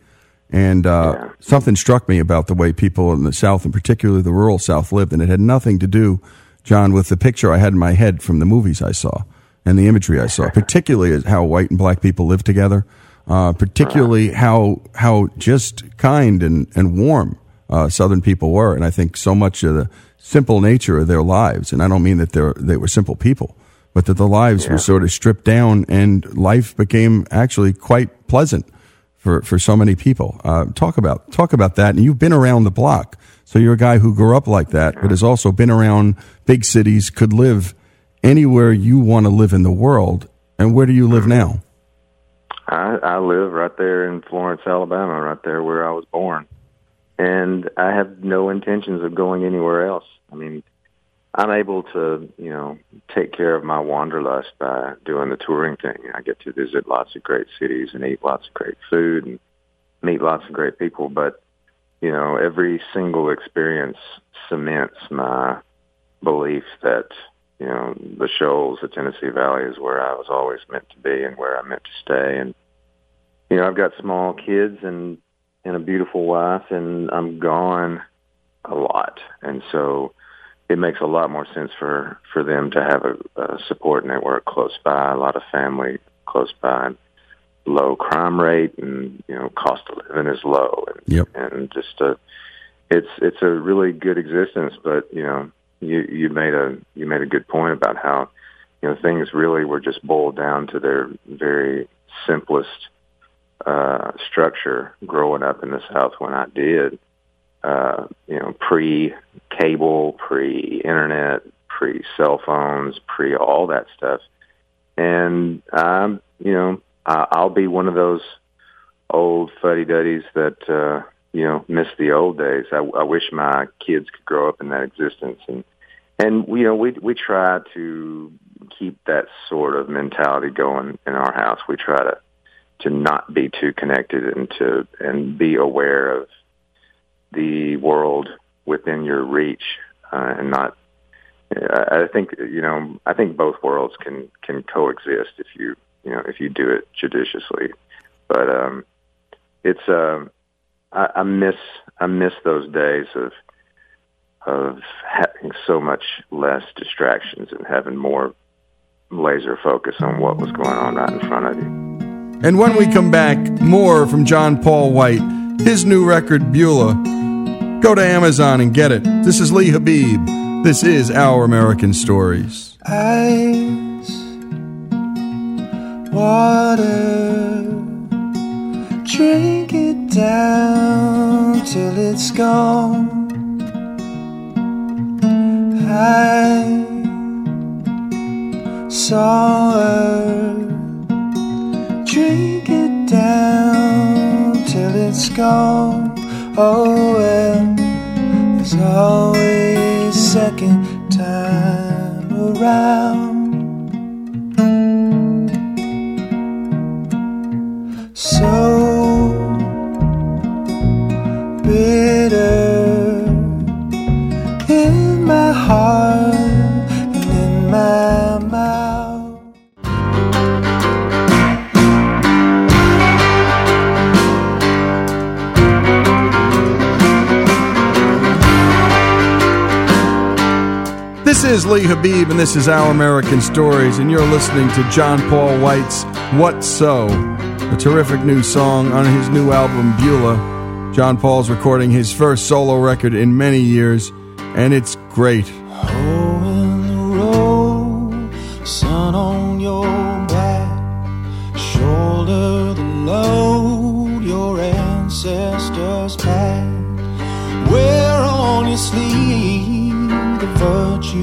And uh, something struck me about the way people in the South, and particularly the rural South, lived, and it had nothing to do, John, with the picture I had in my head from the movies I saw and the imagery I saw, particularly how white and black people live together, uh, particularly how how just kind and and warm uh, Southern people were, and I think so much of the simple nature of their lives, and I don't mean that they are they were simple people, but that the lives were sort of stripped down, and life became actually quite pleasant for for so many people. Uh, talk about talk about that, and you've been around the block, so you're a guy who grew up like that, but has also been around big cities, could live anywhere you want to live in the world. And where do you live now? I, I live right there in Florence, Alabama, right there where I was born. And I have no intentions of going anywhere else. I mean, I'm able to, you know, take care of my wanderlust by doing the touring thing. I get to visit lots of great cities and eat lots of great food and meet lots of great people. But, you know, every single experience cements my belief that, you know, the Shoals, the Tennessee Valley is where I was always meant to be and where I meant to stay. And, you know, I've got small kids and, and a beautiful wife and I'm gone a lot. And so, it makes a lot more sense for for them to have a, a support network close by, a lot of family close by, low crime rate, and you know cost of living is low, and, yep. and just a it's it's a really good existence. But you know you you made a you made a good point about how you know things really were just boiled down to their very simplest uh, structure growing up in the South when I did uh, you know, pre-cable, pre-internet, pre-cell phones, pre all that stuff. And I'm, you know, I- I'll be one of those old fuddy-duddies that, uh, you know, miss the old days. I, I wish my kids could grow up in that existence. And, and, you know, we, we try to keep that sort of mentality going in our house. We try to, to not be too connected and to, and be aware of, the world within your reach uh, and not I think you know I think both worlds can can coexist if you you know if you do it judiciously but um it's um I, I miss I miss those days of of having so much less distractions and having more laser focus on what was going on right in front of you. And when we come back, more from John Paul White, his new record Beulah. Go to Amazon and get it. This is Lee Habeeb. This is Our American Stories. Ice, water, drink it down till it's gone. I saw her drink it down till it's gone. Oh well, there's always second time around. Is Lee Habeeb, and this is Our American Stories, and you're listening to John Paul White's What So, a terrific new song on his new album, Beulah. John Paul's recording his first solo record in many years, and it's great. Oh, road, sun on your back, shoulder the load your ancestors packed. Wear on your sleeve the virtues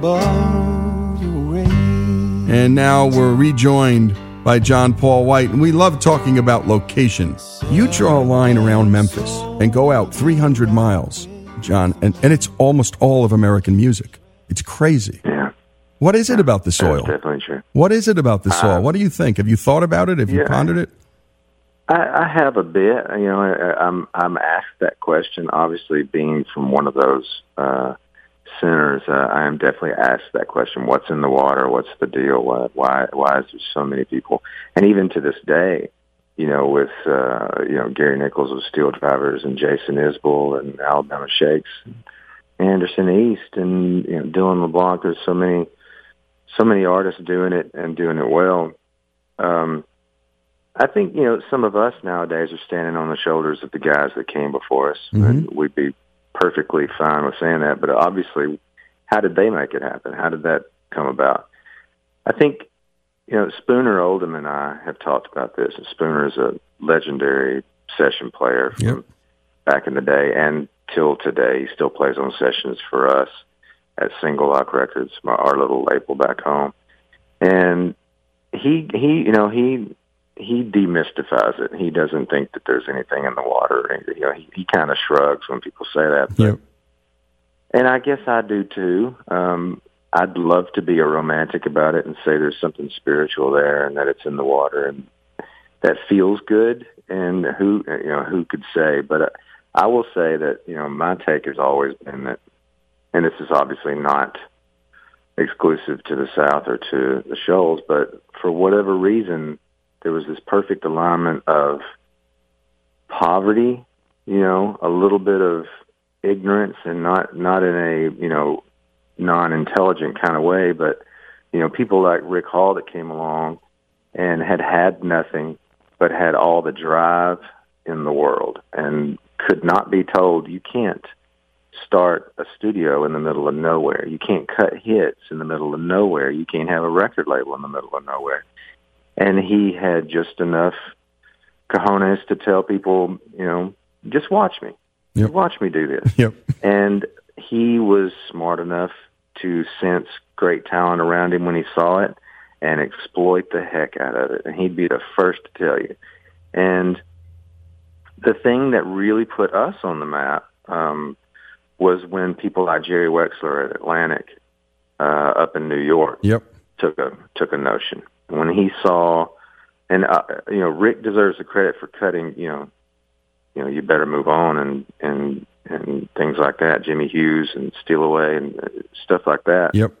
above your range. And now we're rejoined by John Paul White, and we love talking about location. You draw a line around Memphis and go out 300 miles, John, and, and it's almost all of American music. It's crazy. Yeah. What is it about the soil? That's definitely true. What is it about the soil? Uh, what do you think? Have you thought about it? Have you yeah. pondered it? I, I have a bit. You know, I, I'm I'm asked that question. Obviously, being from one of those uh, centers, uh, I am definitely asked that question: What's in the water? What's the deal? Why why why is there so many people? And even to this day, you know, with uh, you know Gary Nichols of Steel Drivers and Jason Isbell and Alabama Shakes, Anderson East, and you know Dylan LeBlanc. There's so many so many artists doing it and doing it well. Um, I think you know some of us nowadays are standing on the shoulders of the guys that came before us, and we'd be perfectly fine with saying that. But obviously, how did they make it happen? How did that come about? I think you know Spooner Oldham and I have talked about this. And Spooner is a legendary session player from back in the day, and till today, he still plays on sessions for us at Single Lock Records, my, our little label back home. And he he you know he he demystifies it. He doesn't think that there's anything in the water. You know, he, he kind of shrugs when people say that. But, And I guess I do too. Um, I'd love to be a romantic about it and say there's something spiritual there and that it's in the water and that feels good. And who you know who could say? But uh, I will say that you know my take has always been that, and this is obviously not exclusive to the South or to the Shoals, but for whatever reason, there was this perfect alignment of poverty, you know, a little bit of ignorance and not not in a, you know, non-intelligent kind of way, but you know, people like Rick Hall that came along and had had nothing but had all the drive in the world and could not be told you can't start a studio in the middle of nowhere. You can't cut hits in the middle of nowhere. You can't have a record label in the middle of nowhere. And he had just enough cojones to tell people, you know, just watch me. Yep. Watch me do this. Yep. And he was smart enough to sense great talent around him when he saw it and exploit the heck out of it. And he'd be the first to tell you. And the thing that really put us on the map um, was when people like Jerry Wexler at Atlantic uh, up in New York Yep. took a took a notion when he saw, and uh, you know Rick deserves the credit for cutting. You know, you know you better move on and and and things like that. Jimmy Hughes and Steal Away and uh, stuff like that. Yep.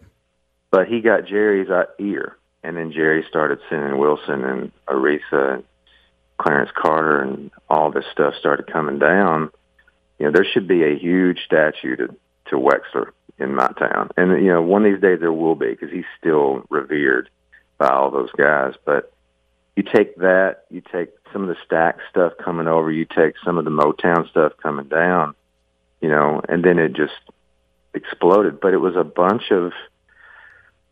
But he got Jerry's uh, ear, and then Jerry started sending Wilson and Aretha and Clarence Carter and all this stuff started coming down. You know, there should be a huge statue to to Wexler in my town, and you know, one of these days there will be because he's still revered by all those guys. But you take that, you take some of the Stax stuff coming over, you take some of the Motown stuff coming down, you know, and then it just exploded. But it was a bunch of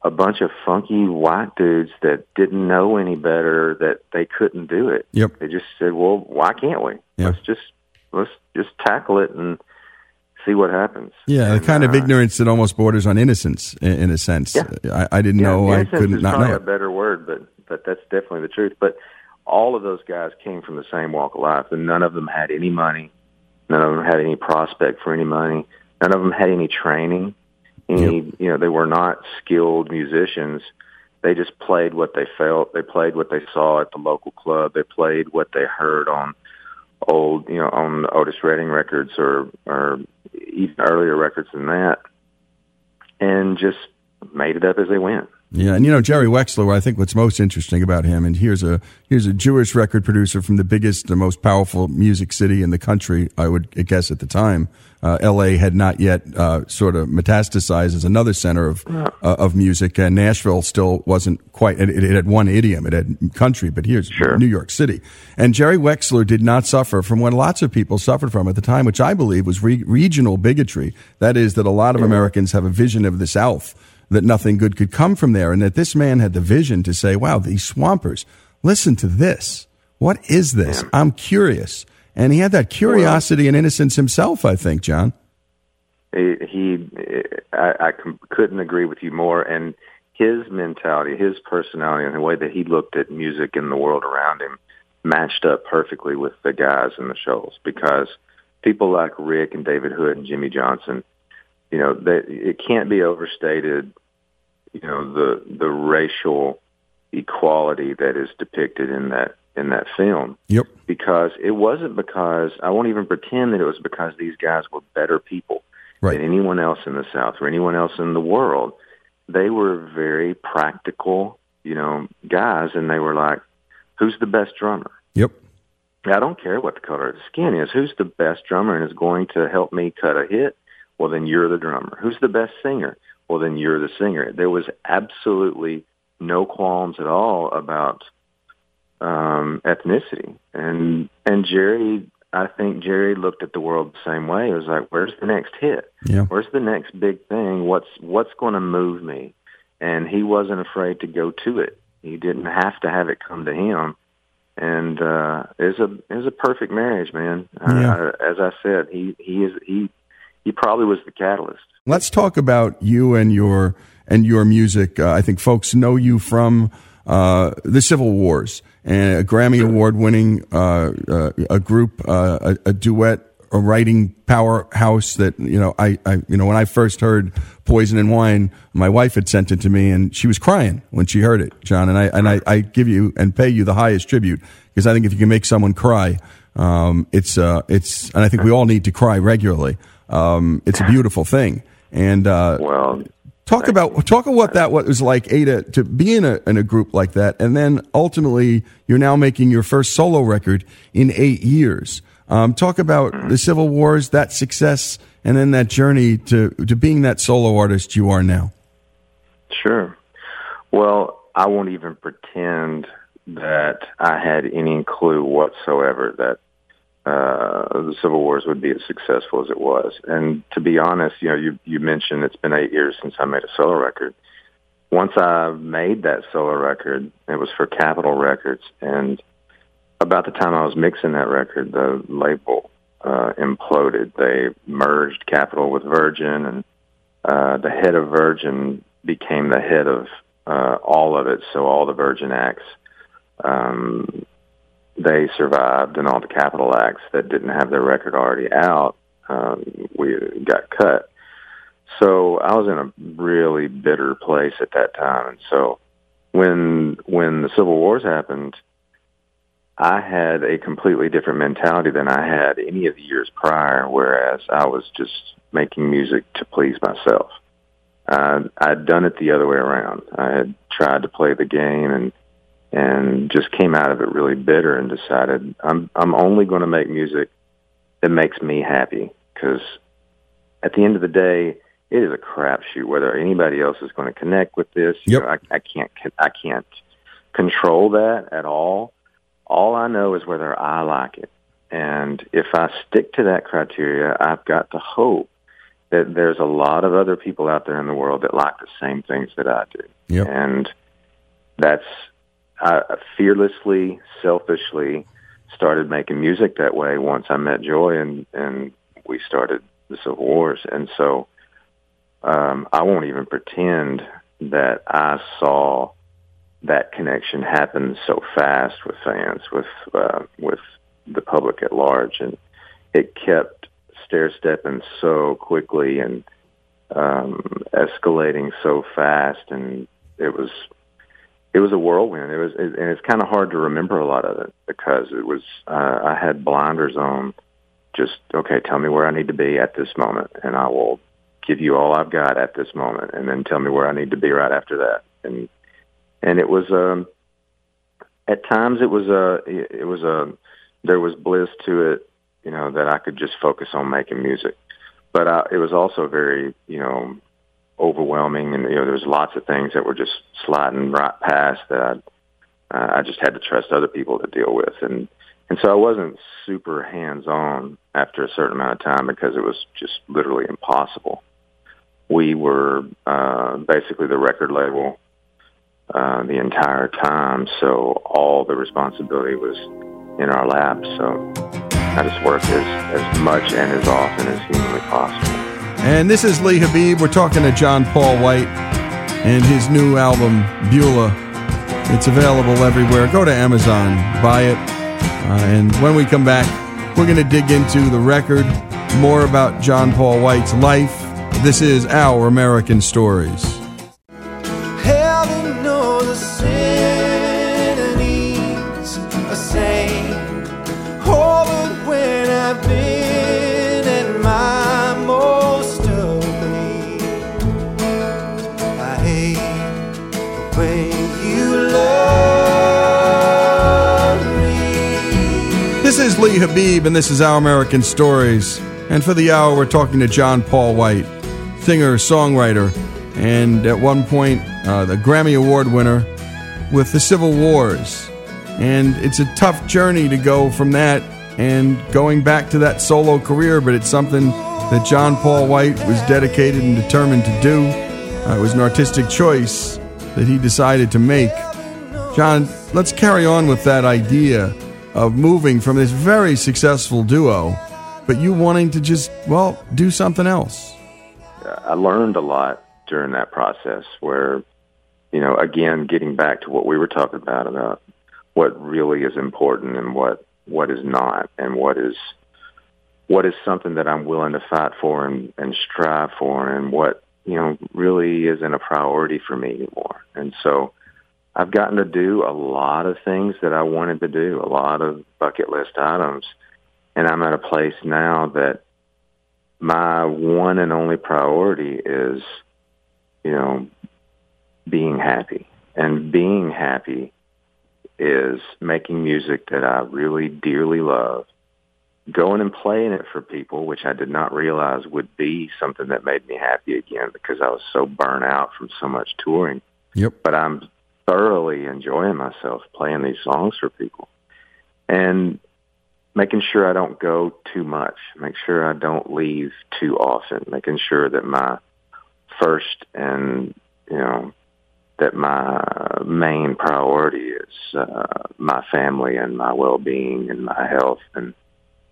a bunch of funky white dudes that didn't know any better that they couldn't do it. Yep. They just said, "Well, why can't we? Let's just let's just tackle it and see what happens." Yeah, the kind of uh, ignorance that almost borders on innocence, in, in a sense. I, I didn't Yeah, know. I couldn't not probably know. a better word, but but that's definitely the truth. But all of those guys came from the same walk of life, and none of them had any money. None of them had any prospect for any money. None of them had any training. Any, you know, they were not skilled musicians. They just played what they felt. They played what they saw at the local club. They played what they heard on old, you know, on Otis Redding records or or even earlier records than that, and just made it up as they went. Yeah, and you know Jerry Wexler. I think what's most interesting about him, and here's a here's a Jewish record producer from the biggest, the most powerful music city in the country. I would guess at the time, uh, L.A. had not yet uh, sort of metastasized as another center of uh, of music, and Nashville still wasn't quite. It, it had one idiom, it had country, but here's New York City. And Jerry Wexler did not suffer from what lots of people suffered from at the time, which I believe was re- regional bigotry. That is, that a lot of Americans have a vision of the South that nothing good could come from there, and that this man had the vision to say, "Wow, these swampers, listen to this. What is this? I'm curious." And he had that curiosity and innocence himself. I think, John. he, he I, I couldn't agree with you more. And his mentality, his personality, and the way that he looked at music and the world around him matched up perfectly with the guys in the Shoals because people like Rick and David Hood and Jimmy Johnson, you know, they, it can't be overstated. you know the the racial equality that is depicted in that in that film. Yep. Because it wasn't because I won't even pretend that it was because these guys were better people Right. than anyone else in the South or anyone else in the world. They were very practical, you know, guys, and they were like, "Who's the best drummer?" Yep. I don't care what the color of the skin is. Who's the best drummer and is going to help me cut a hit? Well, then you're the drummer. Who's the best singer? Well, then you're the singer. There was absolutely no qualms at all about um, ethnicity. And and Jerry, I think Jerry looked at the world the same way. It was like, where's the next hit? Yeah. Where's the next big thing? What's what's going to move me? And he wasn't afraid to go to it. He didn't have to have it come to him. And uh, it was a it was a perfect marriage, man. Yeah. Uh, as I said, he he is he he probably was the catalyst. Let's talk about you and your and your music. Uh, I think folks know you from uh, the Civil Wars and a Grammy Award winning uh, uh, a group, uh, a, a duet, a writing powerhouse that you know. I, I you know when I first heard Poison and Wine, my wife had sent it to me and she was crying when she heard it, John. And I and I, I give you and pay you the highest tribute because I think if you can make someone cry, um, it's uh, it's and I think we all need to cry regularly. Um, it's a beautiful thing. And uh, well, talk about talk about what that what was like, Ada, to be in a in a group like that, and then ultimately you're now making your first solo record in eight years. Um, talk about the Civil Wars, that success, and then that journey to to being that solo artist you are now. Sure. Well, I won't even pretend that I had any clue whatsoever that uh, the Civil Wars would be as successful as it was. And to be honest, you know, you you mentioned it's been eight years since I made a solo record. Once I made that solo record, it was for Capitol Records, and about the time I was mixing that record, the label uh, imploded. They merged Capitol with Virgin, and uh, the head of Virgin became the head of uh, all of it. So all the Virgin acts, um, they survived, and all the Capitol acts that didn't have their record already out, um, we got cut. So I was in a really bitter place at that time, and so when when the Civil Wars happened, I had a completely different mentality than I had any of the years prior. Whereas I was just making music to please myself. Uh, I'd done it the other way around. I had tried to play the game and and just came out of it really bitter and decided I'm I'm only going to make music that makes me happy because at the end of the day it is a crapshoot whether anybody else is going to connect with this. You Yep. know, I, I can't I can't control that at all. All I know is whether I like it. And if I stick to that criteria, I've got to hope that there's a lot of other people out there in the world that like the same things that I do. Yep. And that's I fearlessly, selfishly started making music that way once I met Joy and and we started the Civil Wars. And so um, I won't even pretend that I saw that connection happen so fast with fans, with uh, with the public at large, and it kept stair stepping so quickly and um, escalating so fast, and it was it was a whirlwind. It was, and it's kind of hard to remember a lot of it because it was uh, I had blinders on. Just okay, tell me where I need to be at this moment, and I will give you all I've got at this moment, and then tell me where I need to be right after that. And and it was um, at times it was a it was a there was bliss to it, you know, that I could just focus on making music. But uh, it was also very you know overwhelming, and you know there was lots of things that were just sliding right past that I, uh, I just had to trust other people to deal with, and and so I wasn't super hands on after a certain amount of time because it was just literally impossible. We were uh, basically the record label uh, the entire time, so all the responsibility was in our laps. So I just worked as, as much and as often as humanly possible. And this is Lee Habeeb. We're talking to John Paul White and his new album, Beulah. It's available everywhere. Go to Amazon, buy it. Uh, and when we come back, we're going to dig into the record, more about John Paul White's life. This is Our American Stories. Heaven knows Lee Habeeb, and this is Our American Stories. And for the hour, we're talking to John Paul White, singer, songwriter, and at one point, uh, the Grammy Award winner with the Civil Wars. And it's a tough journey to go from that and going back to that solo career, but it's something that John Paul White was dedicated and determined to do. Uh, it was an artistic choice that he decided to make. John, let's carry on with that idea of moving from this very successful duo, but you wanting to just, well, do something else. I learned a lot during that process where, you know, again, getting back to what we were talking about, about what really is important and what, what is not and what is, what is something that I'm willing to fight for and, and strive for and what, you know, really isn't a priority for me anymore. And so, I've gotten to do a lot of things that I wanted to do, a lot of bucket list items. And I'm at a place now that my one and only priority is, you know, being happy. And being happy is making music that I really dearly love, going and playing it for people, which I did not realize would be something that made me happy again because I was so burnt out from so much touring. Yep. But I'm thoroughly enjoying myself playing these songs for people and making sure I don't go too much, make sure I don't leave too often, making sure that my first and, you know, that my main priority is uh, my family and my well-being and my health and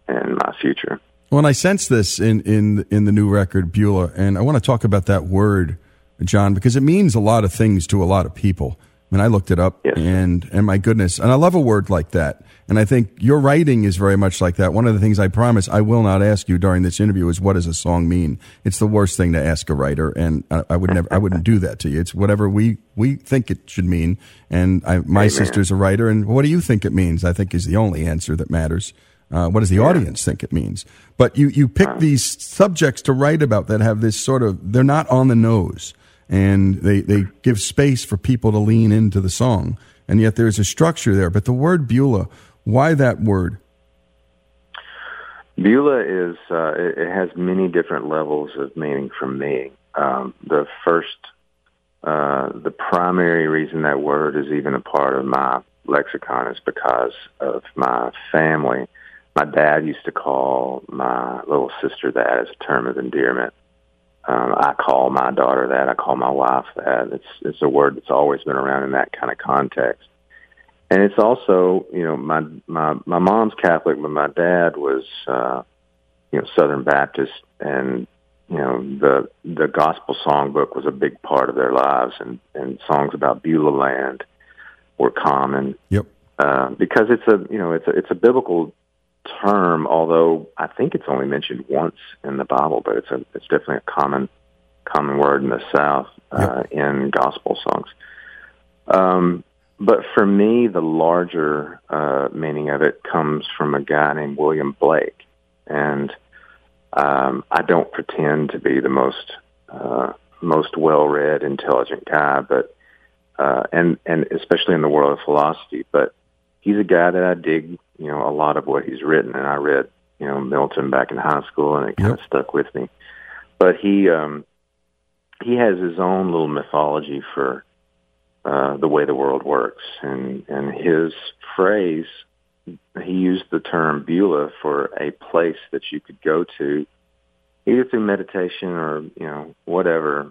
and my future. Well, and I sense this in in in the new record Beulah, and I want to talk about that word, John, because it means a lot of things to a lot of people. Mean, I looked it up, yes. and and my goodness, and I love a word like that. And I think your writing is very much like that. One of the things I promise I will not ask you during this interview is what does a song mean. It's the worst thing to ask a writer, and I, I would never, I wouldn't do that to you. It's whatever we we think it should mean. And I, my Amen. sister's a writer, and what do you think it means? I think is the only answer that matters. Uh, what does the Yeah. audience think it means? But you you pick these subjects to write about that have this sort of they're not on the nose and they, they give space for people to lean into the song. And yet there's a structure there. But the word Beulah, why that word? Beulah is uh, it, has many different levels of meaning for me. Um, the first, uh, the primary reason that word is even a part of my lexicon is because of my family. My dad used to call my little sister that as a term of endearment. Um, I call my daughter that. I call my wife that. It's it's a word that's always been around in that kind of context. And it's also, you know, my my my mom's Catholic, but my dad was, uh, you know, Southern Baptist, and you know the the gospel songbook was a big part of their lives, and and songs about Beulah land were common. Yep. Uh, because it's a you know it's a it's a biblical term, although I think it's only mentioned once in the Bible, but it's a it's definitely a common common word in the South uh, in gospel songs. Um, but for me, the larger uh, meaning of it comes from a guy named William Blake, and um, I don't pretend to be the most uh, most well-read, intelligent guy, but uh, and and especially in the world of philosophy. But he's a guy that I dig, you know, a lot of what he's written, and I read, you know, Milton back in high school, and it kind of stuck with me. But he um, he has his own little mythology for uh, the way the world works, and and his phrase, he used the term Beulah for a place that you could go to, either through meditation or you know whatever.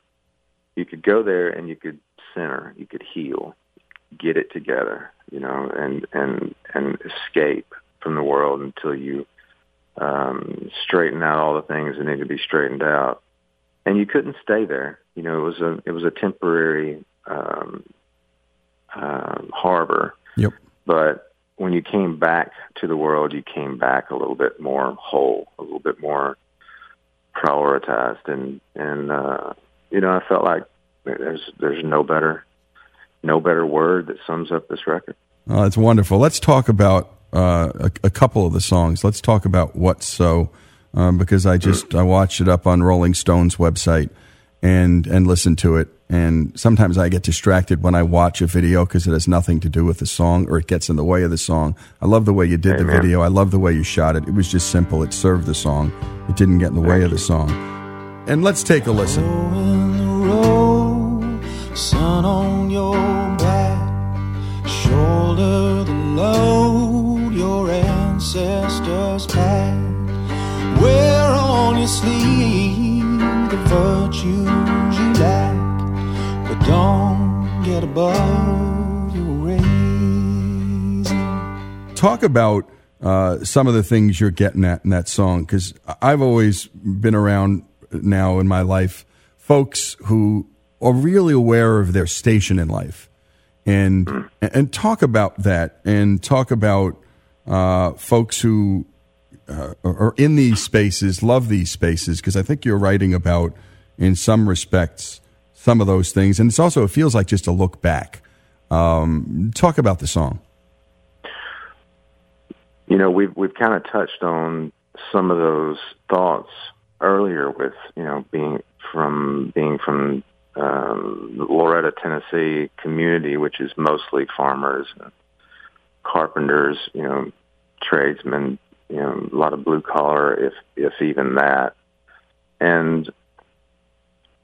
You could go there and you could center, you could heal, get it together, you know, and and and escape from the world until you um, straighten out all the things that need to be straightened out. And you couldn't stay there. You know, it was a it was a temporary um, um, harbor. Yep. But when you came back to the world, you came back a little bit more whole, a little bit more prioritized, and and uh, you know, I felt like there's there's no better no better word that sums up this record. Oh, that's wonderful. Let's talk about uh, a, a couple of the songs. Let's talk about What's So, um, because I just I watched it up on Rolling Stone's website, and and listen to it. And sometimes I get distracted when I watch a video because it has nothing to do with the song or it gets in the way of the song. I love the way you did the video. I love the way you shot it. It was just simple. It served the song. It didn't get in the way of the song. And let's take a listen. Ancestors. Wear on your sleeve the virtues you lack, but don't get above your talk about uh, some of the things you're getting at in that song because I've always been around now in my life folks who are really aware of their station in life. And and talk about that and talk about uh, folks who uh, are in these spaces love these spaces because I think you're writing about in some respects some of those things. And it's also it feels like just a look back. Um, talk about the song. You know we've we've kind of touched on some of those thoughts earlier with you know being from being from um, Loretto, Tennessee community, which is mostly farmers and carpenters, you know, tradesmen, you know, a lot of blue collar, if if even that, and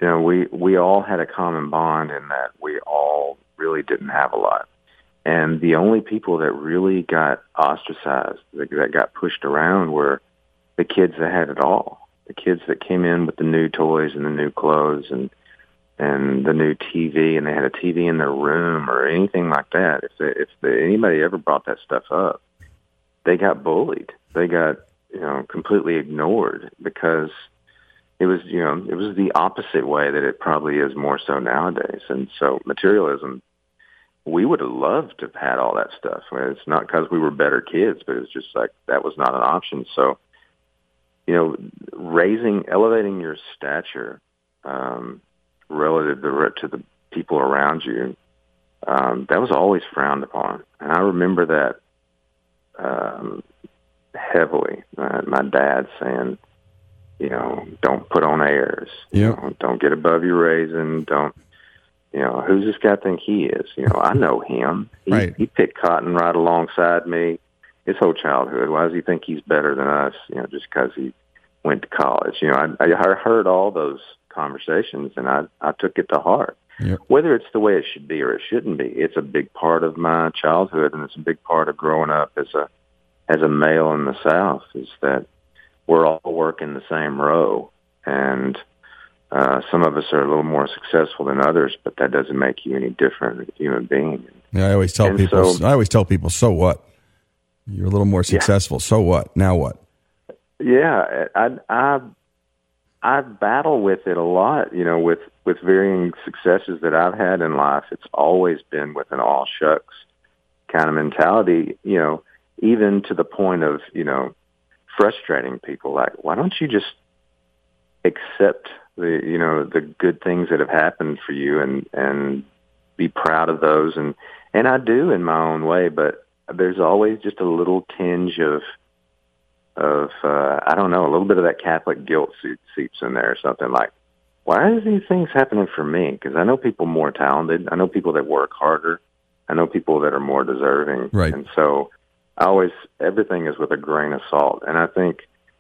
you know we we all had a common bond in that we all really didn't have a lot. And the only people that really got ostracized, that, that got pushed around, were the kids that had it all. The kids that came in with the new toys and the new clothes and and the new TV, and they had a TV in their room or anything like that. If they, if they, anybody ever brought that stuff up, they got bullied. They got you know completely ignored because it was you know it was the opposite way that it probably is more so nowadays. And so materialism we would have loved to have had all that stuff. I mean, It's not because we were better kids, but it's just like that was not an option. So, you know, raising, elevating your stature um, relative to, to the people around you, um, that was always frowned upon. And I remember that um, heavily. Uh, my dad saying, you know, don't put on airs. You know, don't get above your raisin. Don't you know, who's this guy think he is? You know, I know him. He, Right. he picked cotton right alongside me his whole childhood. Why does he think he's better than us? You know, just because he went to college. You know, I, I heard all those conversations and I, I took it to heart. Yep. Whether it's the way it should be or it shouldn't be, it's a big part of my childhood and it's a big part of growing up as a as a male in the South is that we're all working the same row and uh, some of us are a little more successful than others, but that doesn't make you any different as a human being. Yeah, I always tell And people. so- I always tell people, so what? You're a little more successful. So what? Now what? Yeah, I I I battle with it a lot. You know, with with varying successes that I've had in life, it's always been with an all shucks kind of mentality. You know, even to the point of you know frustrating people. Like, why don't you just accept the you know the good things that have happened for you and and be proud of those and and I do in my own way, but there's always just a little tinge of of uh, I don't know, a little bit of that Catholic guilt se- seeps in there or something like, why are these things happening for me? Because I know people more talented. I know people that work harder. I know people that are more deserving. Right. And so I always everything is with a grain of salt. And I think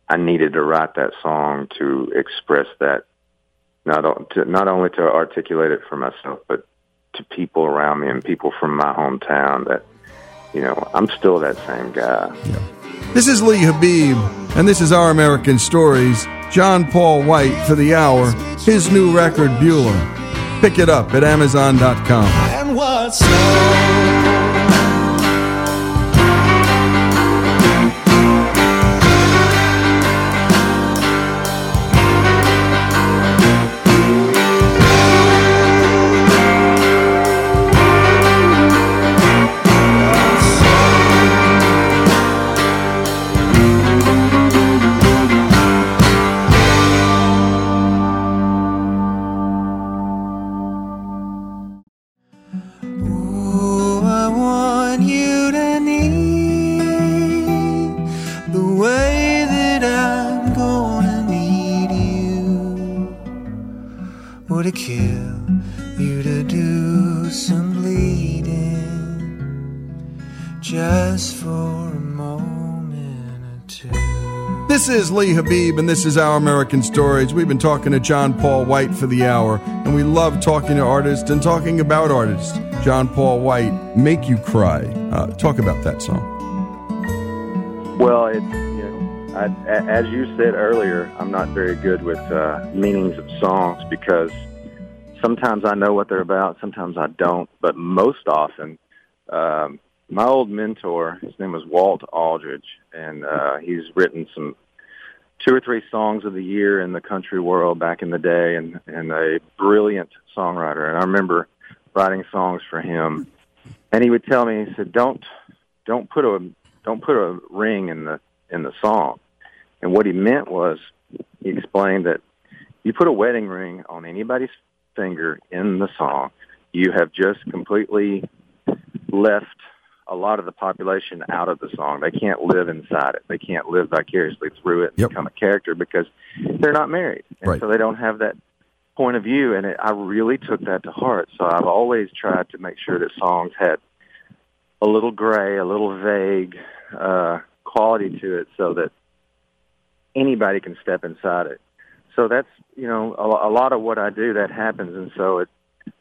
I needed to write that song to express that not o- to, not only to articulate it for myself, but to people around me and people from my hometown that you know I'm still that same guy. This is Lee Habeeb, and this is Our American Stories. John Paul White for the hour. His new record, Beulah. Pick it up at Amazon.com. Lee Habeeb, and this is Our American Stories. We've been talking to John Paul White for the hour, and we love talking to artists and talking about artists. John Paul White, Make You Cry. Uh, talk about that song. Well, it's you know, I, as you said earlier, I'm not very good with uh, meanings of songs because sometimes I know what they're about, sometimes I don't. But most often, um, my old mentor, his name was Walt Aldridge, and uh, he's written some two or three songs of the year in the country world back in the day, and and a brilliant songwriter. And I remember writing songs for him, and he would tell me, he said, "Don't don't put a don't put a ring in the in the song." And what he meant was, he explained that you put a wedding ring on anybody's finger in the song, you have just completely left a lot of the population out of the song. They can't live inside it. They can't live vicariously through it and become a character because they're not married. And Right. so they don't have that point of view. And it, I really took that to heart. So I've always tried to make sure that songs had a little gray, a little vague uh, quality to it so that anybody can step inside it. So that's, you know, a, a lot of what I do that happens. And so it,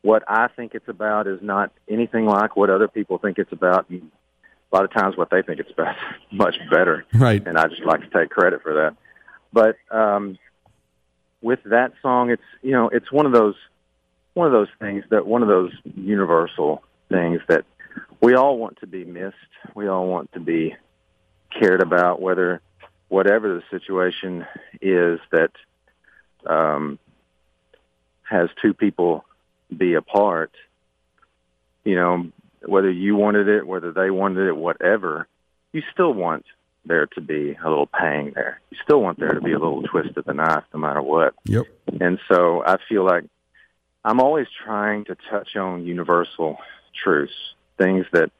what I think it's about is not anything like what other people think it's about. And a lot of times what they think it's about is much better. Right. And I just like to take credit for that. But um, with that song, it's, you know, it's one of those, one of those things that, one of those universal things that we all want to be missed. We all want to be cared about, whether, whatever the situation is that um, has two people be apart, you know, whether you wanted it, whether they wanted it, whatever, you still want there to be a little pang there. You still want there to be a little twist of the knife, no matter what. Yep. And so I feel like I'm always trying to touch on universal truths, things that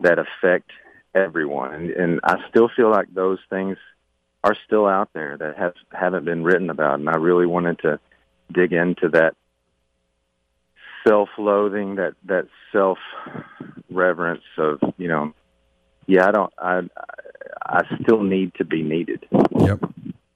that affect everyone, and, and I still feel like those things are still out there that have haven't been written about, and I really wanted to dig into that self-loathing, that that self-reverence of you know, yeah, I don't, I I still need to be needed. Yep.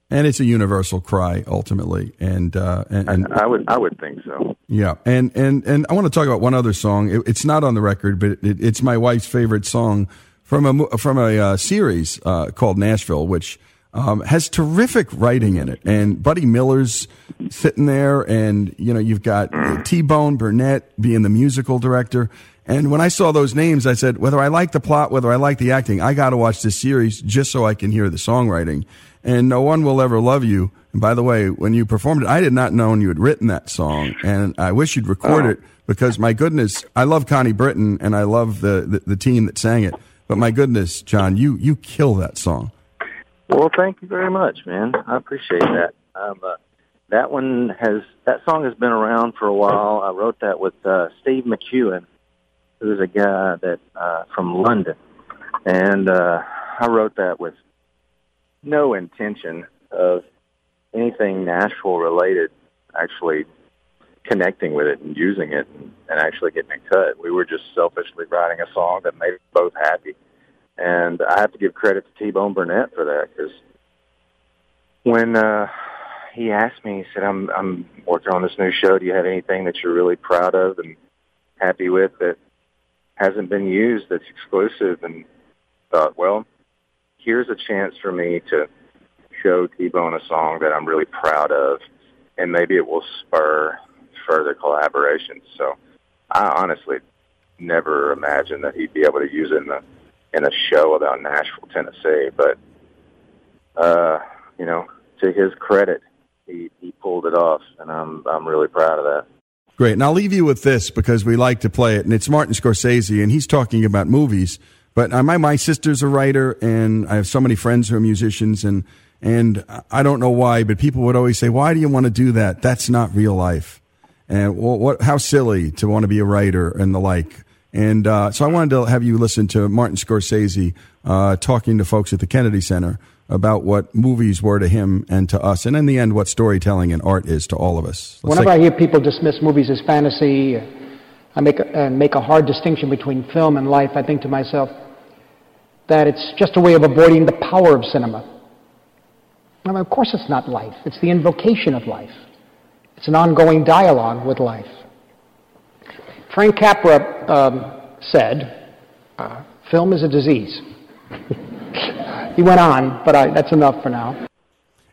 And it's a universal cry ultimately, and uh, and, and I would I would think so. Yeah, and and and I want to talk about one other song. It, it's not on the record, but it, it's my wife's favorite song from a from a uh, series uh, called Nashville, which um, has terrific writing in it. And Buddy Miller's sitting there, and you know you've got T Bone Burnett being the musical director. And when I saw those names, I said, whether I like the plot, whether I like the acting, I got to watch this series just so I can hear the songwriting. And no one will ever love you. And by the way, when you performed it, I did not know you had written that song, and I wish you'd record it because my goodness, I love Connie Britton and I love the, the the team that sang it. But my goodness, John, you you kill that song. Well, thank you very much, man. I appreciate that. Um, uh, that one has that song has been around for a while. I wrote that with uh, Steve McEwan, who's a guy that uh, from London, and uh, I wrote that with no intention of anything Nashville related. Actually, connecting with it and using it and, and actually getting it cut. We were just selfishly writing a song that made us both happy. And I have to give credit to T Bone Burnett for that because when uh, he asked me, he said, "I'm I'm working on this new show. Do you have anything that you're really proud of and happy with that hasn't been used that's exclusive?" And thought, well, here's a chance for me to show T Bone a song that I'm really proud of, and maybe it will spur further collaborations. So I honestly never imagined that he'd be able to use it in a in a show about Nashville, Tennessee. But uh, you know, to his credit, he he pulled it off, and I'm I'm really proud of that. Great. And I'll leave you with this because we like to play it. And it's Martin Scorsese, and he's talking about movies. But uh, my, my sister's a writer, and I have so many friends who are musicians, and, and I don't know why, but people would always say, Why do you want to do that? That's not real life. And what, what how silly to want to be a writer and the like. And uh, so I wanted to have you listen to Martin Scorsese uh, talking to folks at the Kennedy Center about what movies were to him and to us, and in the end, what storytelling and art is to all of us. Let's Whenever take- I hear people dismiss movies as fantasy, I make a, and make a hard distinction between film and life. I think to myself that it's just a way of avoiding the power of cinema. I mean, of course, it's not life. It's the invocation of life. It's an ongoing dialogue with life. Frank Capra um, said, uh, "Film is a disease." he went on, but I, that's enough for now.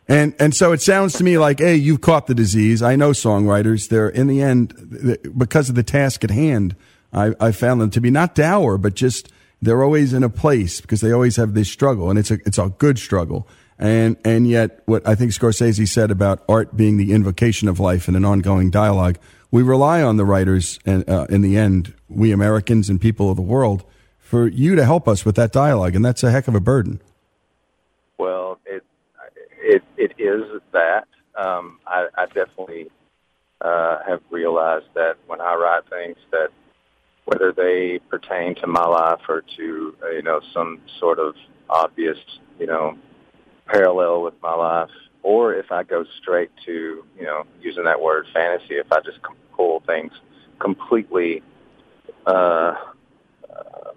And and so it sounds to me like, hey, you've caught the disease. I know songwriters. They're in the end because of the task at hand. I, I found them to be not dour, but just they're always in a place because they always have this struggle, and it's a it's a good struggle. And and yet, what I think Scorsese said about art being the invocation of life and an ongoing dialogue, we rely on the writers, and uh, in the end, we Americans and people of the world, for you to help us with that dialogue, and that's a heck of a burden. Well, it it it is that. Um, I, I definitely uh, have realized that when I write things that whether they pertain to my life or to uh, you know some sort of obvious you know parallel with my life, or if I go straight to you know using that word fantasy, if I just pull things completely uh, uh,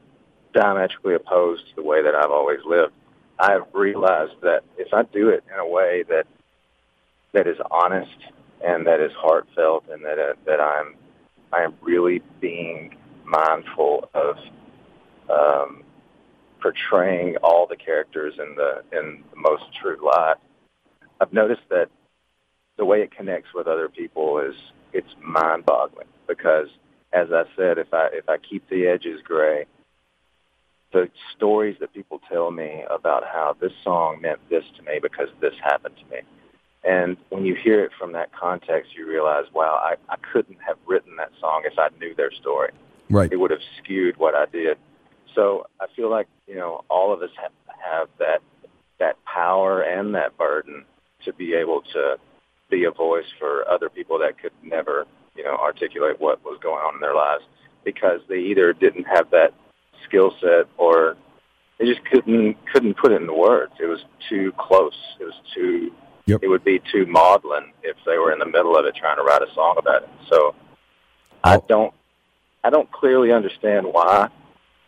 diametrically opposed to the way that I've always lived. I've realized that if I do it in a way that that is honest and that is heartfelt and that uh, that I'm I am really being mindful of um, portraying all the characters in the in the most true light. I've noticed that the way it connects with other people is it's mind-boggling because, as I said, if I if I keep the edges gray, the stories that people tell me about how this song meant this to me because this happened to me. And when you hear it from that context, you realize, wow, I, I couldn't have written that song if I knew their story. Right. It would have skewed what I did. So I feel like, you know, all of us have, have that that power and that burden to be able to be a voice for other people that could never, you know, articulate what was going on in their lives because they either didn't have that skill set or they just couldn't couldn't put it into words. It was too close. It was too it would be too maudlin if they were in the middle of it trying to write a song about it. So I oh. don't I don't clearly understand why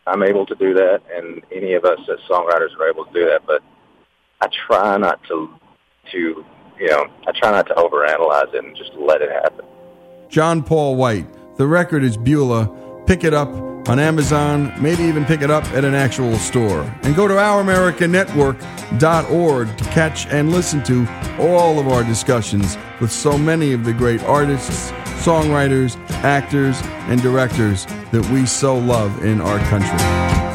I'm able to do that and any of us as songwriters are able to do that, but I try not to to you know, I try not to overanalyze it and just let it happen. John Paul White. The record is Beulah. Pick it up on Amazon, maybe even pick it up at an actual store. And go to ouramericanetwork.org to catch and listen to all of our discussions with so many of the great artists, songwriters, actors, and directors that we so love in our country.